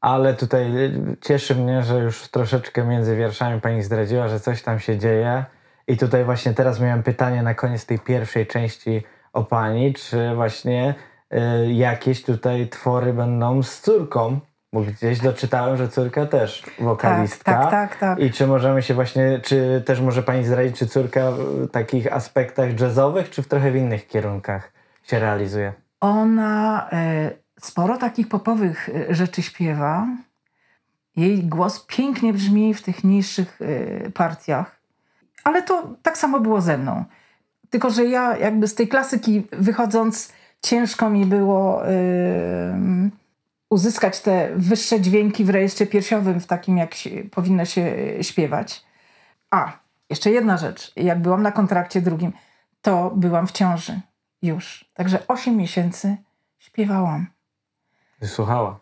[SPEAKER 1] Ale tutaj y, cieszy mnie, że już troszeczkę między wierszami pani zdradziła, że coś tam się dzieje. I tutaj właśnie teraz miałem pytanie na koniec tej pierwszej części o pani, czy właśnie y, jakieś tutaj twory będą z córką? Bo gdzieś doczytałem, że córka też wokalistka.
[SPEAKER 2] Tak, tak, tak, tak.
[SPEAKER 1] I czy możemy się właśnie, czy też może pani zdradzić, czy córka w takich aspektach jazzowych, czy w trochę w innych kierunkach się realizuje?
[SPEAKER 2] Ona e, sporo takich popowych e, rzeczy śpiewa. Jej głos pięknie brzmi w tych niższych e, partiach. Ale to tak samo było ze mną. Tylko, że ja jakby z tej klasyki wychodząc, ciężko mi było em, uzyskać te wyższe dźwięki w rejestrze piersiowym, w takim jak się, powinno się e, śpiewać. A, jeszcze jedna rzecz. Jak byłam na kontrakcie drugim, to byłam w ciąży już. Także 8 miesięcy śpiewałam.
[SPEAKER 1] Słuchała.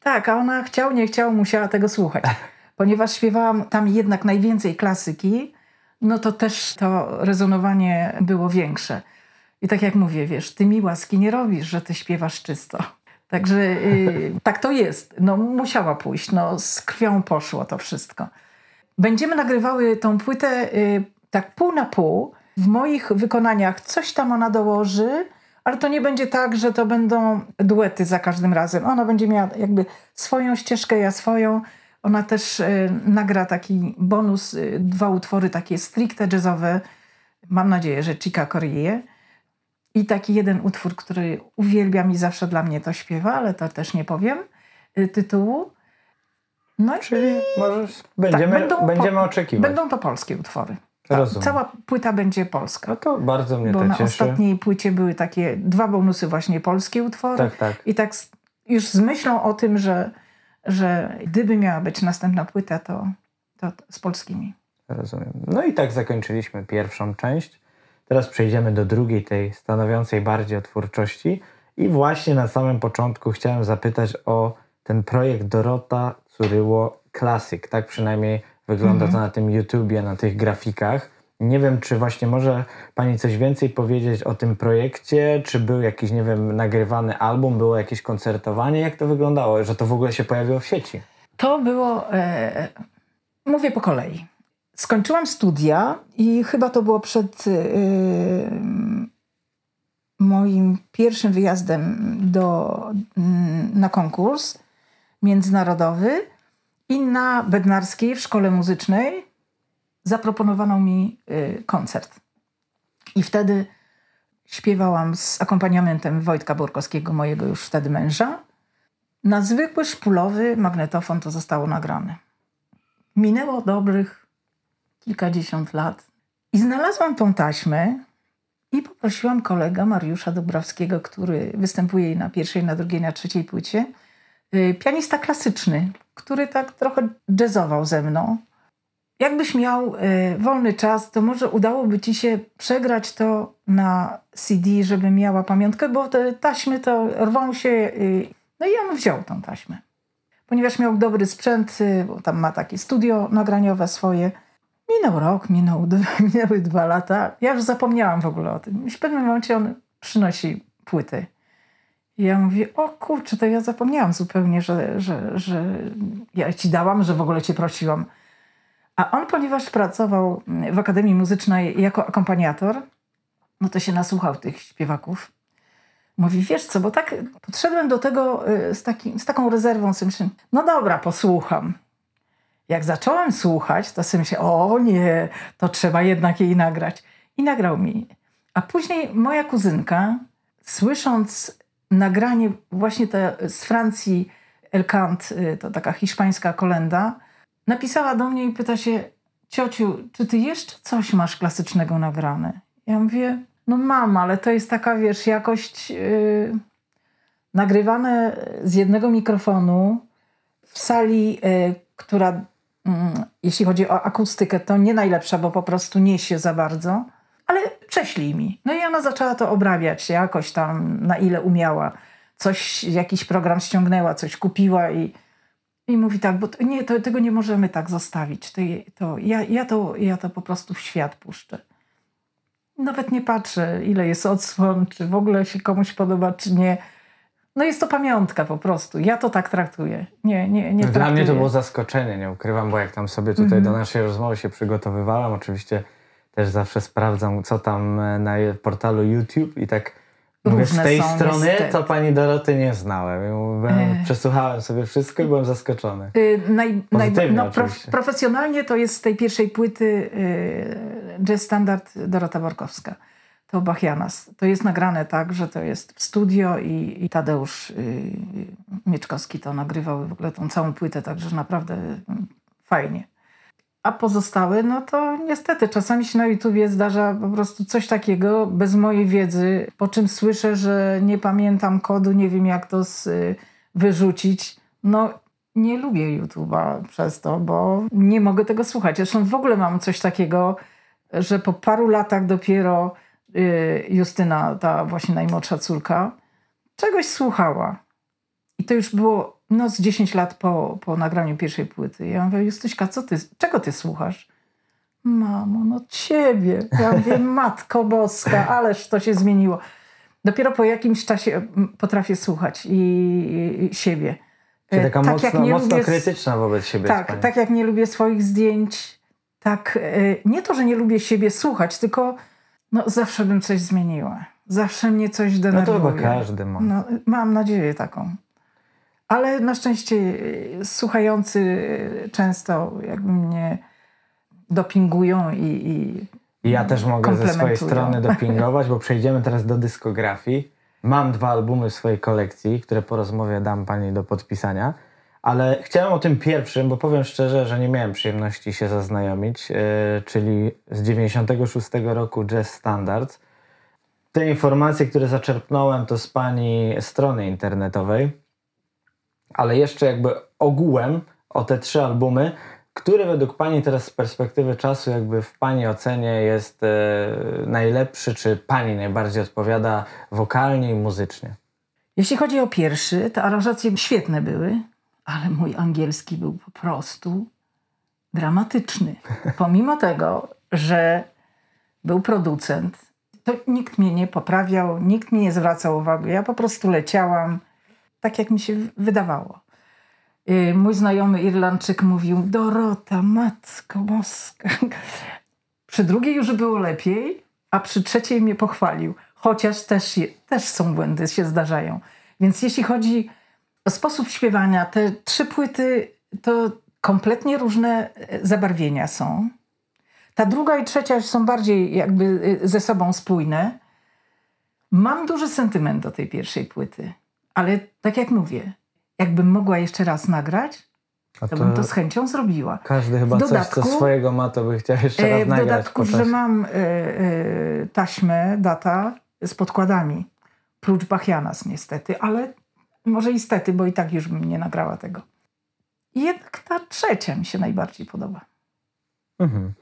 [SPEAKER 2] Tak, a ona chciał, nie chciał, musiała tego słuchać. Ponieważ śpiewałam tam jednak najwięcej klasyki, no to też to rezonowanie było większe. I tak jak mówię, wiesz, ty mi łaski nie robisz, że ty śpiewasz czysto. Także y, tak to jest. No musiała pójść, no z krwią poszło to wszystko. Będziemy nagrywały tą płytę y, tak pół na pół. W moich wykonaniach coś tam ona dołoży, ale to nie będzie tak, że to będą duety za każdym razem. Ona będzie miała jakby swoją ścieżkę, ja swoją. Ona też y, nagra taki bonus, y, dwa utwory takie stricte jazzowe. Mam nadzieję, że Chica Corie. I taki jeden utwór, który uwielbiam i zawsze dla mnie to śpiewa, ale to też nie powiem y, tytułu. No i
[SPEAKER 1] Czyli może będziemy,
[SPEAKER 2] tak, będą,
[SPEAKER 1] będziemy
[SPEAKER 2] po-
[SPEAKER 1] oczekiwać.
[SPEAKER 2] Będą to polskie utwory. Cała płyta będzie polska.
[SPEAKER 1] No to bardzo mnie
[SPEAKER 2] Bo
[SPEAKER 1] to
[SPEAKER 2] na
[SPEAKER 1] cieszy.
[SPEAKER 2] ostatniej płycie były takie dwa bonusy właśnie polskie utwory.
[SPEAKER 1] Tak, tak.
[SPEAKER 2] I tak z, już z myślą o tym, że, że gdyby miała być następna płyta, to, to z polskimi.
[SPEAKER 1] Rozumiem. No i tak zakończyliśmy pierwszą część. Teraz przejdziemy do drugiej, tej stanowiącej bardziej o twórczości. I właśnie na samym początku chciałem zapytać o ten projekt Dorota Curyło Classic. Tak przynajmniej wygląda
[SPEAKER 2] Mhm.
[SPEAKER 1] to na tym YouTubie, na tych grafikach. Nie wiem, czy właśnie może Pani coś więcej powiedzieć o tym projekcie, czy był jakiś, nie wiem, nagrywany album, było jakieś koncertowanie, jak to wyglądało, że to w ogóle się pojawiło w sieci?
[SPEAKER 2] To było, e, mówię po kolei. Skończyłam studia i chyba to było przed e, moim pierwszym wyjazdem do, na konkurs międzynarodowy i na Bednarskiej w szkole muzycznej zaproponowano mi e, koncert. I wtedy śpiewałam z akompaniamentem Wojtka Borkowskiego, mojego już wtedy męża. na zwykły szpulowy magnetofon to zostało nagrane. Minęło dobrych kilkadziesiąt lat i znalazłam tą taśmę i poprosiłam kolegę Mariusza Dobrawskiego, który występuje na pierwszej, na drugiej, na trzeciej płycie, y, pianista klasyczny, który tak trochę jazzował ze mną. Jakbyś miał y, wolny czas, to może udałoby ci się przegrać to na CD, żeby miała pamiątkę, bo te taśmy to rwą się. Y, no i on wziął tą taśmę. Ponieważ miał dobry sprzęt, y, bo tam ma takie studio nagraniowe swoje. Minął rok, minął, minęły dwa lata. Ja już zapomniałam w ogóle o tym. I w pewnym momencie on przynosi płyty. I ja mówię, o kurczę, to ja zapomniałam zupełnie, że, że, że ja ci dałam, że w ogóle cię prosiłam. A on, ponieważ pracował w Akademii Muzycznej jako akompaniator, no to się nasłuchał tych śpiewaków. Mówi, wiesz co, bo tak podszedłem do tego y, z, taki, z taką rezerwą, sobie myślę, no dobra, posłucham. Jak zacząłem słuchać, to sobie myślę, o nie, to trzeba jednak jej nagrać. I nagrał mi. A później moja kuzynka, słysząc nagranie właśnie te z Francji El Cant, y, to taka hiszpańska kolenda, napisała do mnie i pyta się, ciociu, czy ty jeszcze coś masz klasycznego nagrane? Ja mówię, no mam, ale to jest taka, wiesz, jakość yy, nagrywane z jednego mikrofonu w sali, yy, która, yy, jeśli chodzi o akustykę, to nie najlepsza, bo po prostu niesie za bardzo, ale prześlij mi. No i ona zaczęła to obrabiać jakoś tam, na ile umiała. Coś, jakiś program ściągnęła, coś kupiła i i mówi tak, bo to, nie, to, tego nie możemy tak zostawić. To, to, ja, ja, to, ja to po prostu w świat puszczę. Nawet nie patrzę, ile jest odsłon, czy w ogóle się komuś podoba, czy nie. No jest to pamiątka po prostu. Ja to tak traktuję. Nie, nie, nie
[SPEAKER 1] Dla
[SPEAKER 2] traktuję.
[SPEAKER 1] mnie to było zaskoczenie, nie ukrywam, bo jak tam sobie tutaj do naszej rozmowy się przygotowywałam, oczywiście też zawsze sprawdzam, co tam e, na portalu YouTube i tak mówię, z tej strony
[SPEAKER 2] niestety.
[SPEAKER 1] to pani Doroty nie znałem. Byłem. Przesłuchałem sobie wszystko i byłem zaskoczony.
[SPEAKER 2] Y, naj, naj, no, prof, profesjonalnie to jest z tej pierwszej płyty y, Jazz Standard Dorota Borkowska. To Bachianas. To jest nagrane tak, że to jest w studio i, i Tadeusz y, Mieczkowski to nagrywał w ogóle tą całą płytę, także naprawdę y, fajnie. A pozostałe, no to niestety czasami się na YouTubie zdarza po prostu coś takiego bez mojej wiedzy, po czym słyszę, że nie pamiętam kodu, nie wiem jak to z, y, wyrzucić. No nie lubię YouTube'a przez to, bo nie mogę tego słuchać. Zresztą w ogóle mam coś takiego, że po paru latach dopiero y, Justyna, ta właśnie najmłodsza córka, czegoś słuchała. I to już było no, z 10 lat po, po nagraniu pierwszej płyty. Ja mówię, Justyśka, co ty, czego ty słuchasz? Mamo, no ciebie. Ja mówię, matko boska, ależ to się zmieniło. Dopiero po jakimś czasie mm, potrafię słuchać i, i siebie.
[SPEAKER 1] Czyli taka
[SPEAKER 2] tak jak
[SPEAKER 1] mocno,
[SPEAKER 2] nie
[SPEAKER 1] mocno
[SPEAKER 2] lubię-
[SPEAKER 1] krytyczna wobec siebie.
[SPEAKER 2] Tak, tak jak nie lubię swoich zdjęć, tak e, nie to, że nie lubię siebie słuchać, tylko no, zawsze bym coś zmieniła. Zawsze mnie coś
[SPEAKER 1] No to
[SPEAKER 2] denerwuje.
[SPEAKER 1] chyba każdy ma.
[SPEAKER 2] No, mam nadzieję taką. Ale na szczęście e, słuchający e, często jakby mnie dopingują i, i
[SPEAKER 1] ja też mogę ze swojej strony dopingować, bo przejdziemy teraz do dyskografii. Mam dwa albumy w swojej kolekcji, które po rozmowie dam pani do podpisania. Ale chciałem o tym pierwszym, bo powiem szczerze, że nie miałem przyjemności się zaznajomić, yy, czyli z 96 roku Jazz Standards. Te informacje, które zaczerpnąłem, to z pani strony internetowej, ale jeszcze jakby ogółem o te trzy albumy, który według Pani teraz z perspektywy czasu, jakby w Pani ocenie jest e, najlepszy, czy Pani najbardziej odpowiada wokalnie i muzycznie?
[SPEAKER 2] Jeśli chodzi o pierwszy, te aranżacje świetne były, ale mój angielski był po prostu dramatyczny. Pomimo tego, że był producent, to nikt mnie nie poprawiał, nikt mi nie zwracał uwagi. Ja po prostu leciałam tak, jak mi się wydawało. Yy, Mój znajomy Irlandczyk mówił, Dorota, matko boska. Przy drugiej już było lepiej, a przy trzeciej mnie pochwalił. Chociaż też, też są błędy, się zdarzają. Więc jeśli chodzi o sposób śpiewania, te trzy płyty to kompletnie różne e, zabarwienia są. Ta druga i trzecia już są bardziej jakby y, ze sobą spójne. Mam duży sentyment do tej pierwszej płyty, ale tak jak mówię, jakbym mogła jeszcze raz nagrać,
[SPEAKER 1] A
[SPEAKER 2] to, bym to z chęcią zrobiła.
[SPEAKER 1] Każdy chyba
[SPEAKER 2] W
[SPEAKER 1] coś,
[SPEAKER 2] dodatku-
[SPEAKER 1] co swojego ma, to by chciał jeszcze raz
[SPEAKER 2] E, W
[SPEAKER 1] nagrać.
[SPEAKER 2] dodatku,
[SPEAKER 1] po
[SPEAKER 2] że mam e, e, taśmę, data z podkładami. Prócz Bachianas niestety, ale może i stety, bo i tak już bym nie nagrała tego. I jednak ta trzecia mi się najbardziej podoba.
[SPEAKER 1] Mhm.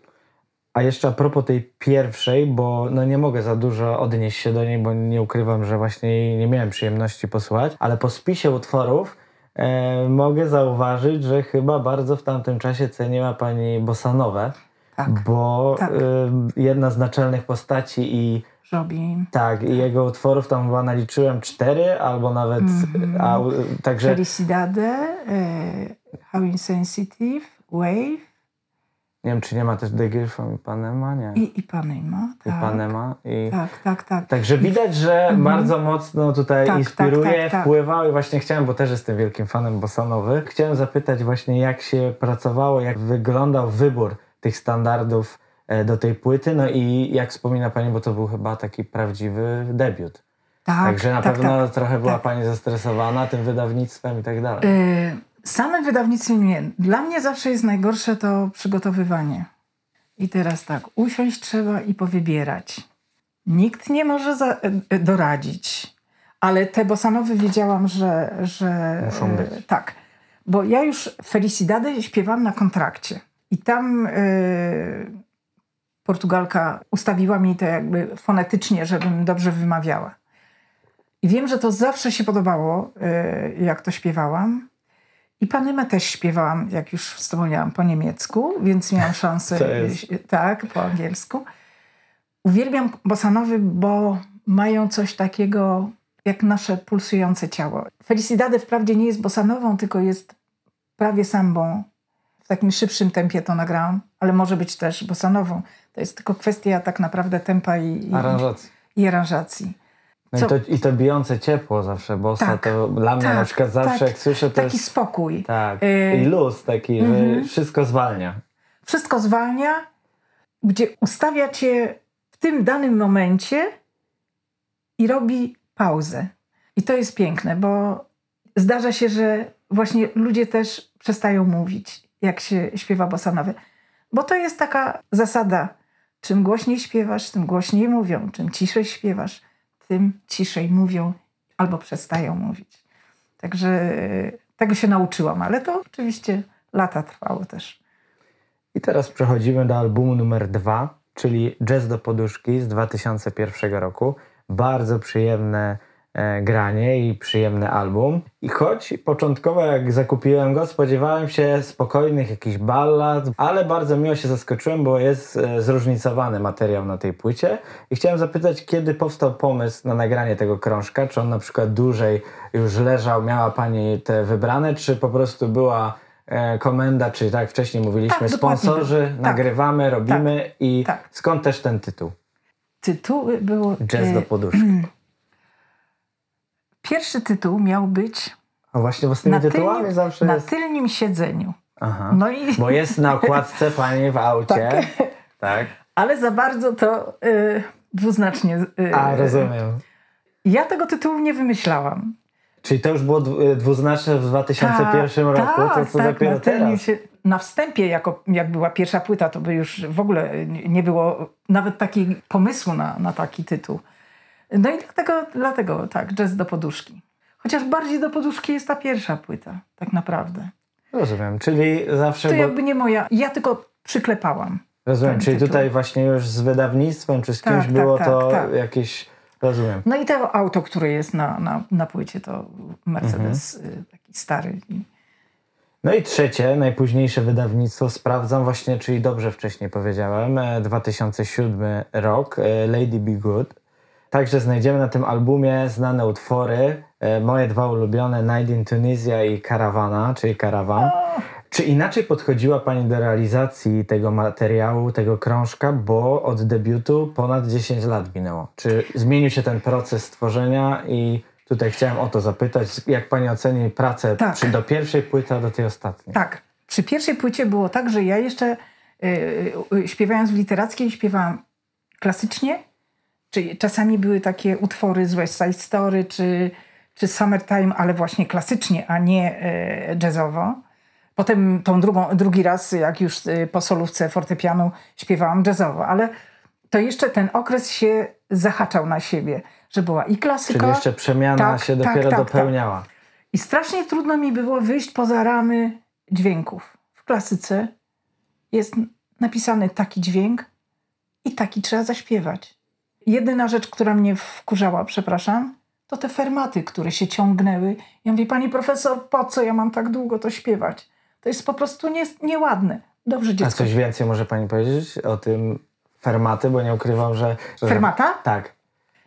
[SPEAKER 1] A jeszcze a propos tej pierwszej, bo no nie mogę za dużo odnieść się do niej, bo nie ukrywam, że właśnie nie miałem przyjemności posłuchać, ale po spisie utworów e, mogę zauważyć, że chyba bardzo w tamtym czasie ceniła pani bossanowe,
[SPEAKER 2] Tak,
[SPEAKER 1] bo
[SPEAKER 2] tak.
[SPEAKER 1] e, jedna z naczelnych postaci i
[SPEAKER 2] Robi
[SPEAKER 1] tak, i jego utworów tam chyba naliczyłem cztery, albo nawet,
[SPEAKER 2] Mhm.
[SPEAKER 1] a, także
[SPEAKER 2] Felicidade, e, How Insensitive, Wave
[SPEAKER 1] nie wiem, czy nie ma też The Girl from Ipanema, nie.
[SPEAKER 2] i Ipanema. Tak,
[SPEAKER 1] Ipanema i...
[SPEAKER 2] tak, tak, tak.
[SPEAKER 1] Także widać, że bardzo mocno tutaj
[SPEAKER 2] Mhm. Tak,
[SPEAKER 1] inspiruje,
[SPEAKER 2] tak, tak, tak.
[SPEAKER 1] wpływał i właśnie chciałem, bo też jestem wielkim fanem bossanowy, chciałem zapytać właśnie jak się pracowało, jak wyglądał wybór tych standardów e, do tej płyty, no i jak wspomina Pani, bo to był chyba taki prawdziwy debiut.
[SPEAKER 2] tak
[SPEAKER 1] Także na
[SPEAKER 2] tak,
[SPEAKER 1] pewno
[SPEAKER 2] tak.
[SPEAKER 1] trochę była
[SPEAKER 2] tak.
[SPEAKER 1] Pani zestresowana tym wydawnictwem i tak dalej.
[SPEAKER 2] Y, Samym wydawnictwem nie. Dla mnie zawsze jest najgorsze to przygotowywanie. I teraz tak, usiąść trzeba i powybierać. Nikt nie może za, y, doradzić, ale te bosanowy wiedziałam, że, że
[SPEAKER 1] Muszą
[SPEAKER 2] y,
[SPEAKER 1] być.
[SPEAKER 2] Tak, bo ja już Felicidady śpiewam na kontrakcie. I tam y, Portugalka ustawiła mi to jakby fonetycznie, żebym dobrze wymawiała. I wiem, że to zawsze się podobało, y, jak to śpiewałam. I Panymę też śpiewałam, jak już wspomniałam, po niemiecku, więc miałam szansę, tak, po angielsku. Uwielbiam bosanowy, bo mają coś takiego jak nasze pulsujące ciało. Felicidade wprawdzie nie jest bosanową, tylko jest prawie sambą. W takim szybszym tempie to nagrałam, ale może być też bosanową. To jest tylko kwestia tak naprawdę tempa i, i, i aranżacji.
[SPEAKER 1] No i, to, I to bijące ciepło zawsze, bossa
[SPEAKER 2] Tak,
[SPEAKER 1] to dla mnie
[SPEAKER 2] tak,
[SPEAKER 1] na przykład zawsze
[SPEAKER 2] tak.
[SPEAKER 1] jak słyszę to
[SPEAKER 2] Taki
[SPEAKER 1] jest...
[SPEAKER 2] spokój.
[SPEAKER 1] Tak,
[SPEAKER 2] Y-
[SPEAKER 1] i luz taki,
[SPEAKER 2] Mhm.
[SPEAKER 1] że wszystko zwalnia.
[SPEAKER 2] Wszystko zwalnia, gdzie ustawia cię w tym danym momencie i robi pauzę. I to jest piękne, bo zdarza się, że właśnie ludzie też przestają mówić, jak się śpiewa bosanowy. Bo to jest taka zasada. Czym głośniej śpiewasz, tym głośniej mówią. Czym ciszej śpiewasz, tym ciszej mówią albo przestają mówić. Także e, tego się nauczyłam, ale to oczywiście lata trwało też.
[SPEAKER 1] I teraz przechodzimy do albumu numer dwa, czyli Jazz do poduszki z 2001 roku. Bardzo przyjemne granie i przyjemny album. I choć początkowo jak zakupiłem go, spodziewałem się spokojnych jakichś ballad, ale bardzo miło się zaskoczyłem, bo jest e, zróżnicowany materiał na tej płycie. I chciałem zapytać, kiedy powstał pomysł na nagranie tego krążka? Czy on na przykład dłużej już leżał, miała Pani te wybrane, czy po prostu była e, komenda, czy tak wcześniej mówiliśmy,
[SPEAKER 2] Tak, dokładnie.
[SPEAKER 1] sponsorzy,
[SPEAKER 2] Tak.
[SPEAKER 1] nagrywamy, robimy i
[SPEAKER 2] Tak.
[SPEAKER 1] skąd też ten tytuł?
[SPEAKER 2] Tytuły było.
[SPEAKER 1] Jazz do
[SPEAKER 2] e,
[SPEAKER 1] poduszki.
[SPEAKER 2] Pierwszy tytuł miał być
[SPEAKER 1] A właśnie
[SPEAKER 2] na
[SPEAKER 1] tytułami
[SPEAKER 2] tylnym,
[SPEAKER 1] zawsze
[SPEAKER 2] na
[SPEAKER 1] jest...
[SPEAKER 2] tylnym siedzeniu.
[SPEAKER 1] Aha.
[SPEAKER 2] No i,
[SPEAKER 1] Bo jest na okładce Pani w aucie.
[SPEAKER 2] Tak.
[SPEAKER 1] Tak.
[SPEAKER 2] ale za bardzo to e, dwuznacznie. e,
[SPEAKER 1] A, rozumiem.
[SPEAKER 2] Ja tego tytułu nie wymyślałam.
[SPEAKER 1] Czyli to już było dwu- dwuznaczne w 2001 roku, to
[SPEAKER 2] tak,
[SPEAKER 1] co
[SPEAKER 2] tak,
[SPEAKER 1] dopiero
[SPEAKER 2] na
[SPEAKER 1] teraz.
[SPEAKER 2] Się, na wstępie, jako, jak była pierwsza płyta, to by już w ogóle nie było nawet takiego pomysłu na, na taki tytuł. No i dlatego, dlatego tak, jazz do poduszki. Chociaż bardziej do poduszki jest ta pierwsza płyta, tak naprawdę.
[SPEAKER 1] Rozumiem, czyli zawsze...
[SPEAKER 2] To
[SPEAKER 1] Bo...
[SPEAKER 2] jakby nie moja, ja tylko przyklepałam.
[SPEAKER 1] Rozumiem, czyli
[SPEAKER 2] tytuł.
[SPEAKER 1] tutaj właśnie już z wydawnictwem czy z
[SPEAKER 2] Tak,
[SPEAKER 1] kimś
[SPEAKER 2] tak,
[SPEAKER 1] było
[SPEAKER 2] tak,
[SPEAKER 1] to
[SPEAKER 2] tak.
[SPEAKER 1] jakieś... Rozumiem.
[SPEAKER 2] No i to auto, które jest na, na, na płycie, to Mercedes y, taki stary.
[SPEAKER 1] No i trzecie, najpóźniejsze wydawnictwo, sprawdzam właśnie, czyli dobrze wcześniej powiedziałem, e, 2007 rok, e, Lady Be Good. Także znajdziemy na tym albumie znane utwory, e, moje dwa ulubione, Night in Tunisia i Caravana, czyli Caravan. Czy inaczej podchodziła Pani do realizacji tego materiału, tego krążka, bo od debiutu ponad 10 lat minęło? Czy zmienił się ten proces tworzenia i tutaj chciałem o to zapytać, jak Pani oceni pracę
[SPEAKER 2] Tak.
[SPEAKER 1] przy, do pierwszej płyty, a do tej ostatniej?
[SPEAKER 2] Tak. Przy pierwszej płycie było tak, że ja jeszcze y, y, śpiewając w literackiej śpiewałam klasycznie, czy czasami były takie utwory z West Side Story, czy, czy Summertime, ale właśnie klasycznie, a nie e, jazzowo. Potem tą drugą, drugi raz, jak już e, po solówce fortepianu śpiewałam jazzowo, ale to jeszcze ten okres się zahaczał na siebie, że była i klasyka.
[SPEAKER 1] Czyli jeszcze przemiana
[SPEAKER 2] Tak,
[SPEAKER 1] się
[SPEAKER 2] tak,
[SPEAKER 1] dopiero
[SPEAKER 2] tak,
[SPEAKER 1] dopełniała.
[SPEAKER 2] I strasznie trudno mi było wyjść poza ramy dźwięków. W klasyce jest napisany taki dźwięk i taki trzeba zaśpiewać. Jedyna rzecz, która mnie wkurzała, przepraszam, to te fermaty, które się ciągnęły. Ja mówię, pani profesor, po co ja mam tak długo to śpiewać? To jest po prostu nie, nieładne. Dobrze,
[SPEAKER 1] A
[SPEAKER 2] dziecko.
[SPEAKER 1] coś więcej może pani powiedzieć o tym fermaty, bo nie ukrywam, że... że...
[SPEAKER 2] Fermata?
[SPEAKER 1] Tak.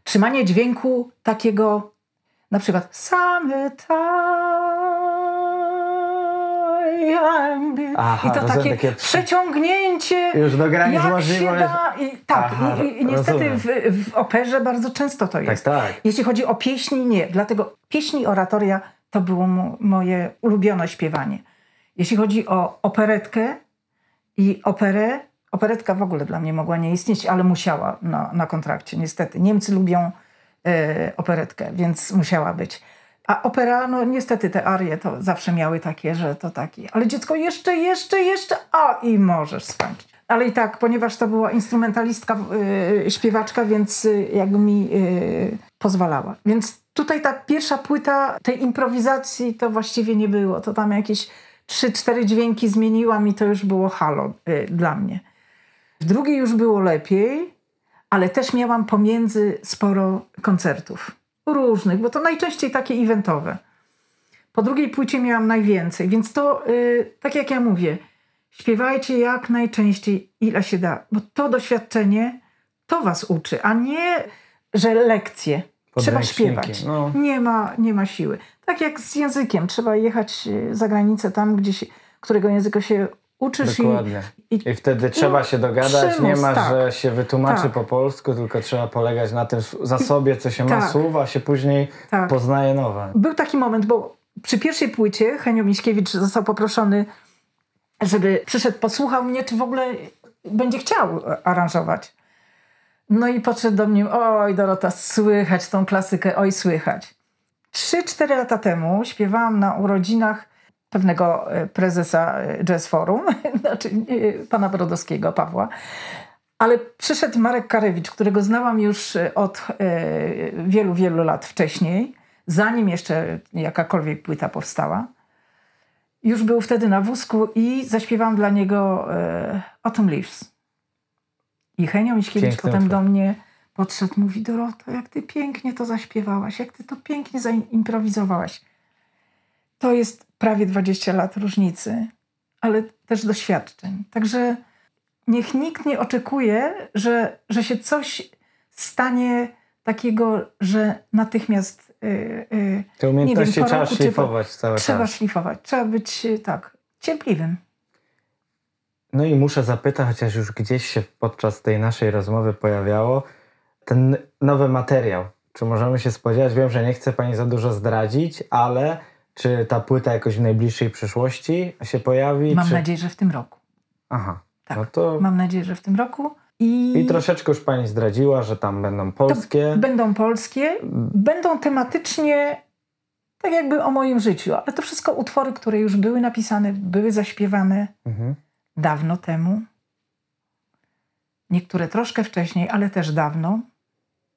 [SPEAKER 2] Trzymanie dźwięku takiego, na przykład summertime.
[SPEAKER 1] Aha,
[SPEAKER 2] I to takie,
[SPEAKER 1] takie-
[SPEAKER 2] przeciągnięcie.
[SPEAKER 1] Już do granic
[SPEAKER 2] jak się
[SPEAKER 1] możliwość.
[SPEAKER 2] da. I, tak,
[SPEAKER 1] Aha,
[SPEAKER 2] i, i, niestety w, w operze bardzo często to
[SPEAKER 1] Tak,
[SPEAKER 2] jest.
[SPEAKER 1] tak.
[SPEAKER 2] Jeśli chodzi o pieśni, nie. Dlatego pieśni, oratoria to było mo- moje ulubione śpiewanie. Jeśli chodzi o operetkę i operę, operetka w ogóle dla mnie mogła nie istnieć, ale musiała na, na kontrakcie, niestety. Niemcy lubią e, operetkę, więc musiała być. A opera, no niestety te arie to zawsze miały takie, że to taki, ale dziecko jeszcze, jeszcze, jeszcze, a i możesz skończyć. Ale i tak, ponieważ to była instrumentalistka, y, śpiewaczka, więc y, jakby mi y, pozwalała. Więc tutaj ta pierwsza płyta tej improwizacji to właściwie nie było. To tam jakieś trzy, cztery dźwięki zmieniłam i to już było halo y, dla mnie. W drugiej już było lepiej, ale też miałam pomiędzy sporo koncertów. Różnych, bo to najczęściej takie eventowe. Po drugiej płycie miałam najwięcej, więc to, y, tak jak ja mówię, śpiewajcie jak najczęściej, ile się da, bo to doświadczenie to was uczy, a nie, że lekcje. Trzeba śpiewać.
[SPEAKER 1] no.
[SPEAKER 2] Nie, ma, nie ma siły. Tak jak z językiem. Trzeba jechać y, za granicę tam, gdzie się, którego języka się uczysz.
[SPEAKER 1] Dokładnie.
[SPEAKER 2] I, i
[SPEAKER 1] I wtedy trzeba się dogadać, nie
[SPEAKER 2] przymus,
[SPEAKER 1] ma,
[SPEAKER 2] tak.
[SPEAKER 1] że się wytłumaczy
[SPEAKER 2] Tak.
[SPEAKER 1] po polsku, tylko trzeba polegać na tym zasobie, co się ma
[SPEAKER 2] Tak.
[SPEAKER 1] słów, a się później
[SPEAKER 2] Tak.
[SPEAKER 1] poznaje nowe.
[SPEAKER 2] Był taki moment, bo przy pierwszej płycie Henio Miśkiewicz został poproszony, żeby przyszedł, posłuchał mnie, czy w ogóle będzie chciał aranżować. No i podszedł do mnie, oj Dorota, słychać tą klasykę, oj słychać. Trzy, cztery lata temu śpiewałam na urodzinach pewnego e, prezesa e, Jazz Forum, znaczy e, pana Brodowskiego, Pawła. Ale przyszedł Marek Karewicz, którego znałam już od wielu, wielu lat wcześniej, zanim jeszcze jakakolwiek płyta powstała. Już był wtedy na wózku i zaśpiewałam dla niego Autumn Leaves. I Henio Miśkiewicz
[SPEAKER 1] Piękny
[SPEAKER 2] potem do mnie podszedł, mówi Doroto, jak ty pięknie to zaśpiewałaś, jak ty to pięknie zaimprowizowałaś. To jest prawie 20 lat różnicy, ale też doświadczeń. Także niech nikt nie oczekuje, że, że się coś stanie takiego, że natychmiast yy, yy,
[SPEAKER 1] Te umiejętności
[SPEAKER 2] po
[SPEAKER 1] trzeba
[SPEAKER 2] roku czy po-
[SPEAKER 1] szlifować cały
[SPEAKER 2] trzeba
[SPEAKER 1] czas.
[SPEAKER 2] szlifować. Trzeba być yy, tak cierpliwym.
[SPEAKER 1] No i muszę zapytać, chociaż już gdzieś się podczas tej naszej rozmowy pojawiało, ten nowy materiał. Czy możemy się spodziewać? Wiem, że nie chce Pani za dużo zdradzić, ale czy ta płyta jakoś w najbliższej przyszłości się pojawi?
[SPEAKER 2] Mam
[SPEAKER 1] czy...
[SPEAKER 2] nadzieję, że w tym roku.
[SPEAKER 1] Aha,
[SPEAKER 2] Tak.
[SPEAKER 1] no to...
[SPEAKER 2] Mam nadzieję, że w tym roku. I,
[SPEAKER 1] I troszeczkę już Pani zdradziła, że tam będą
[SPEAKER 2] to
[SPEAKER 1] polskie.
[SPEAKER 2] będą polskie, będą tematycznie tak jakby o moim życiu, ale to wszystko utwory, które już były napisane, były zaśpiewane
[SPEAKER 1] Mhm.
[SPEAKER 2] dawno temu. Niektóre troszkę wcześniej, ale też dawno,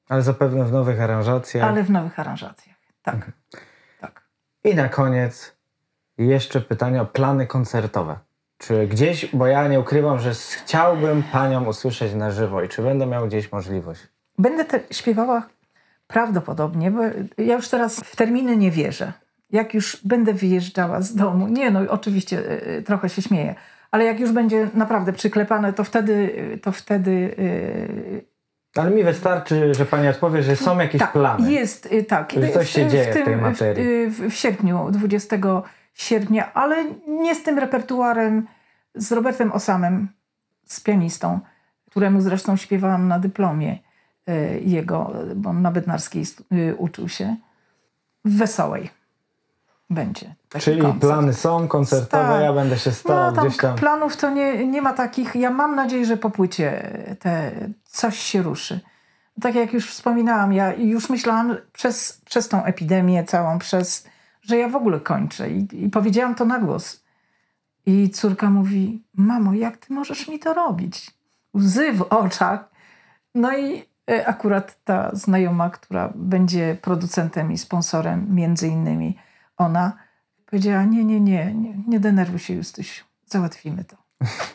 [SPEAKER 1] Ale zapewne w nowych aranżacjach.
[SPEAKER 2] ale w nowych aranżacjach. Tak.
[SPEAKER 1] Mhm. I na koniec jeszcze pytanie o plany koncertowe. Czy gdzieś, bo ja nie ukrywam, że chciałbym Panią usłyszeć na żywo i czy będę miał gdzieś możliwość?
[SPEAKER 2] Będę te śpiewała prawdopodobnie, bo ja już teraz w terminy nie wierzę. Jak już będę wyjeżdżała z domu, nie no, oczywiście y, y, trochę się śmieję, ale jak już będzie naprawdę przyklepane, to wtedy, y, to wtedy
[SPEAKER 1] Ale mi wystarczy, że Pani odpowie, że są jakieś
[SPEAKER 2] tak,
[SPEAKER 1] plany.
[SPEAKER 2] Jest, y, tak.
[SPEAKER 1] Że coś się dzieje w tej materii.
[SPEAKER 2] W, w, w sierpniu, 20 sierpnia, ale nie z tym repertuarem, z Robertem Osamem, z pianistą, któremu zresztą śpiewałam na dyplomie y, jego, bo on na Bednarskiej y, uczył się. W Wesołej będzie.
[SPEAKER 1] Czyli
[SPEAKER 2] koncert.
[SPEAKER 1] plany są koncertowe,
[SPEAKER 2] Tak.
[SPEAKER 1] ja będę się starał
[SPEAKER 2] No tam,
[SPEAKER 1] gdzieś tam.
[SPEAKER 2] planów to nie, nie ma takich. Ja mam nadzieję, że po płycie te, coś się ruszy. Tak jak już wspominałam, ja już myślałam przez, przez tą epidemię całą, przez, że ja w ogóle kończę. I, I powiedziałam to na głos. I córka mówi: Mamo, jak ty możesz mi to robić? Łzy w oczach. No i e, akurat ta znajoma, która będzie producentem i sponsorem, między innymi, ona powiedziała: Nie, nie, nie, nie, nie denerwuj się, Justysiu, załatwimy to.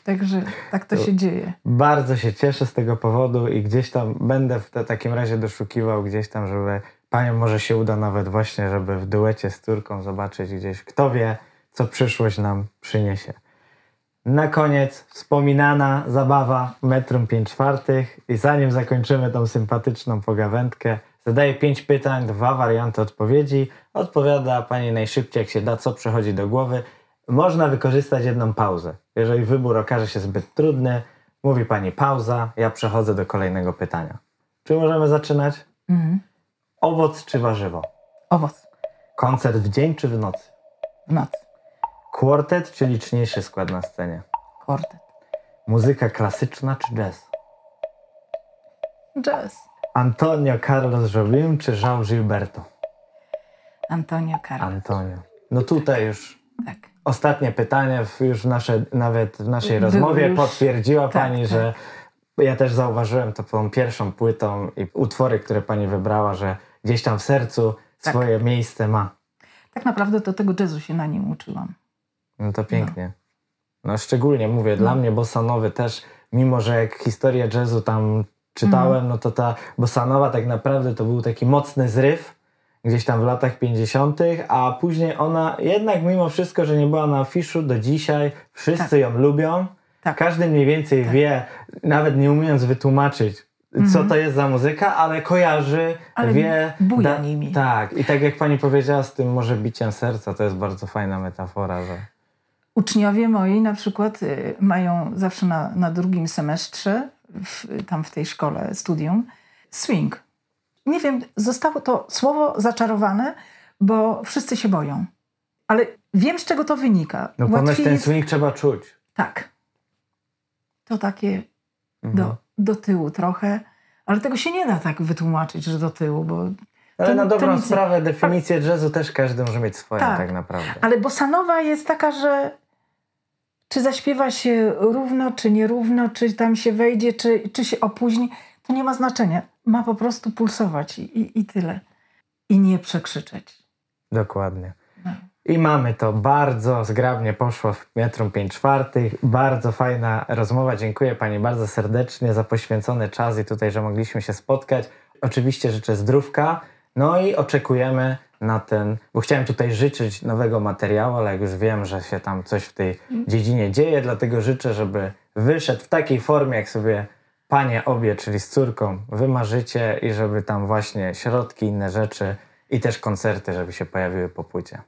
[SPEAKER 2] Także tak to, to się dzieje.
[SPEAKER 1] Bardzo się cieszę z tego powodu i gdzieś tam będę w takim razie doszukiwał gdzieś tam, żeby panią może się uda nawet właśnie, żeby w duecie z córką zobaczyć gdzieś, kto wie, co przyszłość nam przyniesie. Na koniec wspominana zabawa metrum 5 czwartych i zanim zakończymy tą sympatyczną pogawędkę, zadaję 5 pytań, dwa warianty odpowiedzi. Odpowiada Pani najszybciej jak się da, co przychodzi do głowy. Można wykorzystać jedną pauzę. Jeżeli wybór okaże się zbyt trudny, mówi Pani pauza, ja przechodzę do kolejnego pytania. Czy możemy zaczynać? Mhm. Owoc czy warzywo?
[SPEAKER 2] Owoc.
[SPEAKER 1] Koncert w dzień czy w nocy?
[SPEAKER 2] W nocy.
[SPEAKER 1] Kwartet czy liczniejszy skład na scenie?
[SPEAKER 2] Kwartet.
[SPEAKER 1] Muzyka klasyczna czy jazz?
[SPEAKER 2] Jazz.
[SPEAKER 1] Antonio Carlos Jobim czy Jean Gilberto?
[SPEAKER 2] Antonio Carlos.
[SPEAKER 1] Antonio. No tutaj już
[SPEAKER 2] tak.
[SPEAKER 1] ostatnie pytanie, już nasze, nawet w naszej rozmowie już... potwierdziła tak, Pani, tak. że ja też zauważyłem to tą pierwszą płytą i utwory, które Pani wybrała, że gdzieś tam w sercu tak. swoje miejsce ma.
[SPEAKER 2] Tak naprawdę to tego jazzu się na nim uczyłam.
[SPEAKER 1] No to pięknie. No, no szczególnie mówię, no. dla mnie bossanowy też, mimo że jak historię jazzu tam czytałem, mm. no to ta bossanowa tak naprawdę to był taki mocny zryw gdzieś tam w latach 50., a później ona jednak mimo wszystko, że nie była na afiszu do dzisiaj, wszyscy tak. ją lubią. Tak. Każdy mniej więcej tak. wie, nawet nie umiejąc wytłumaczyć, mm. co to jest za muzyka, ale kojarzy,
[SPEAKER 2] ale
[SPEAKER 1] wie.
[SPEAKER 2] Buja nimi.
[SPEAKER 1] Tak, i tak jak pani powiedziała z tym może biciem serca, to jest bardzo fajna metafora, że
[SPEAKER 2] Uczniowie moi na przykład y, mają zawsze na, na drugim semestrze, w, tam w tej szkole, studium, swing. Nie wiem, zostało to słowo zaczarowane, bo wszyscy się boją. Ale wiem, z czego to wynika.
[SPEAKER 1] No ponoć ten swing trzeba czuć.
[SPEAKER 2] Tak. To takie mhm. do, do tyłu trochę, ale tego się nie da tak wytłumaczyć, że do tyłu, bo
[SPEAKER 1] ale to, na dobrą nic... sprawę definicję jazzu też każdy może mieć swoją tak, tak naprawdę.
[SPEAKER 2] Ale bosanowa jest taka, że czy zaśpiewa się równo, czy nierówno, czy tam się wejdzie, czy, czy się opóźni, to nie ma znaczenia. Ma po prostu pulsować i, i, i tyle. I nie przekrzyczeć.
[SPEAKER 1] Dokładnie. No. I mamy to bardzo zgrabnie poszło w metrum 5 czwartych. Bardzo fajna rozmowa. Dziękuję Pani bardzo serdecznie za poświęcony czas i tutaj, że mogliśmy się spotkać. Oczywiście życzę zdrówka. No i oczekujemy na ten, bo chciałem tutaj życzyć nowego materiału, ale jak już wiem, że się tam coś w tej dziedzinie dzieje, dlatego życzę, żeby wyszedł w takiej formie, jak sobie panie obie, czyli z córką, wymarzycie i żeby tam właśnie środki, inne rzeczy i też koncerty, żeby się pojawiły po płycie.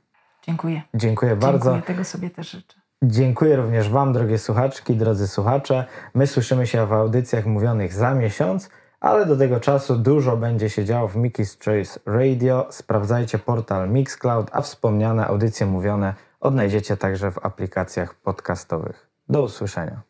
[SPEAKER 2] Dziękuję.
[SPEAKER 1] Dziękuję bardzo.
[SPEAKER 2] Dziękuję, tego sobie też życzę.
[SPEAKER 1] Dziękuję również Wam, drogie słuchaczki, drodzy słuchacze. My słyszymy się w audycjach mówionych za miesiąc ale do tego czasu dużo będzie się działo w Mickey's Choice Radio. Sprawdzajcie portal Mixcloud, a wspomniane audycje mówione odnajdziecie także w aplikacjach podcastowych. Do usłyszenia.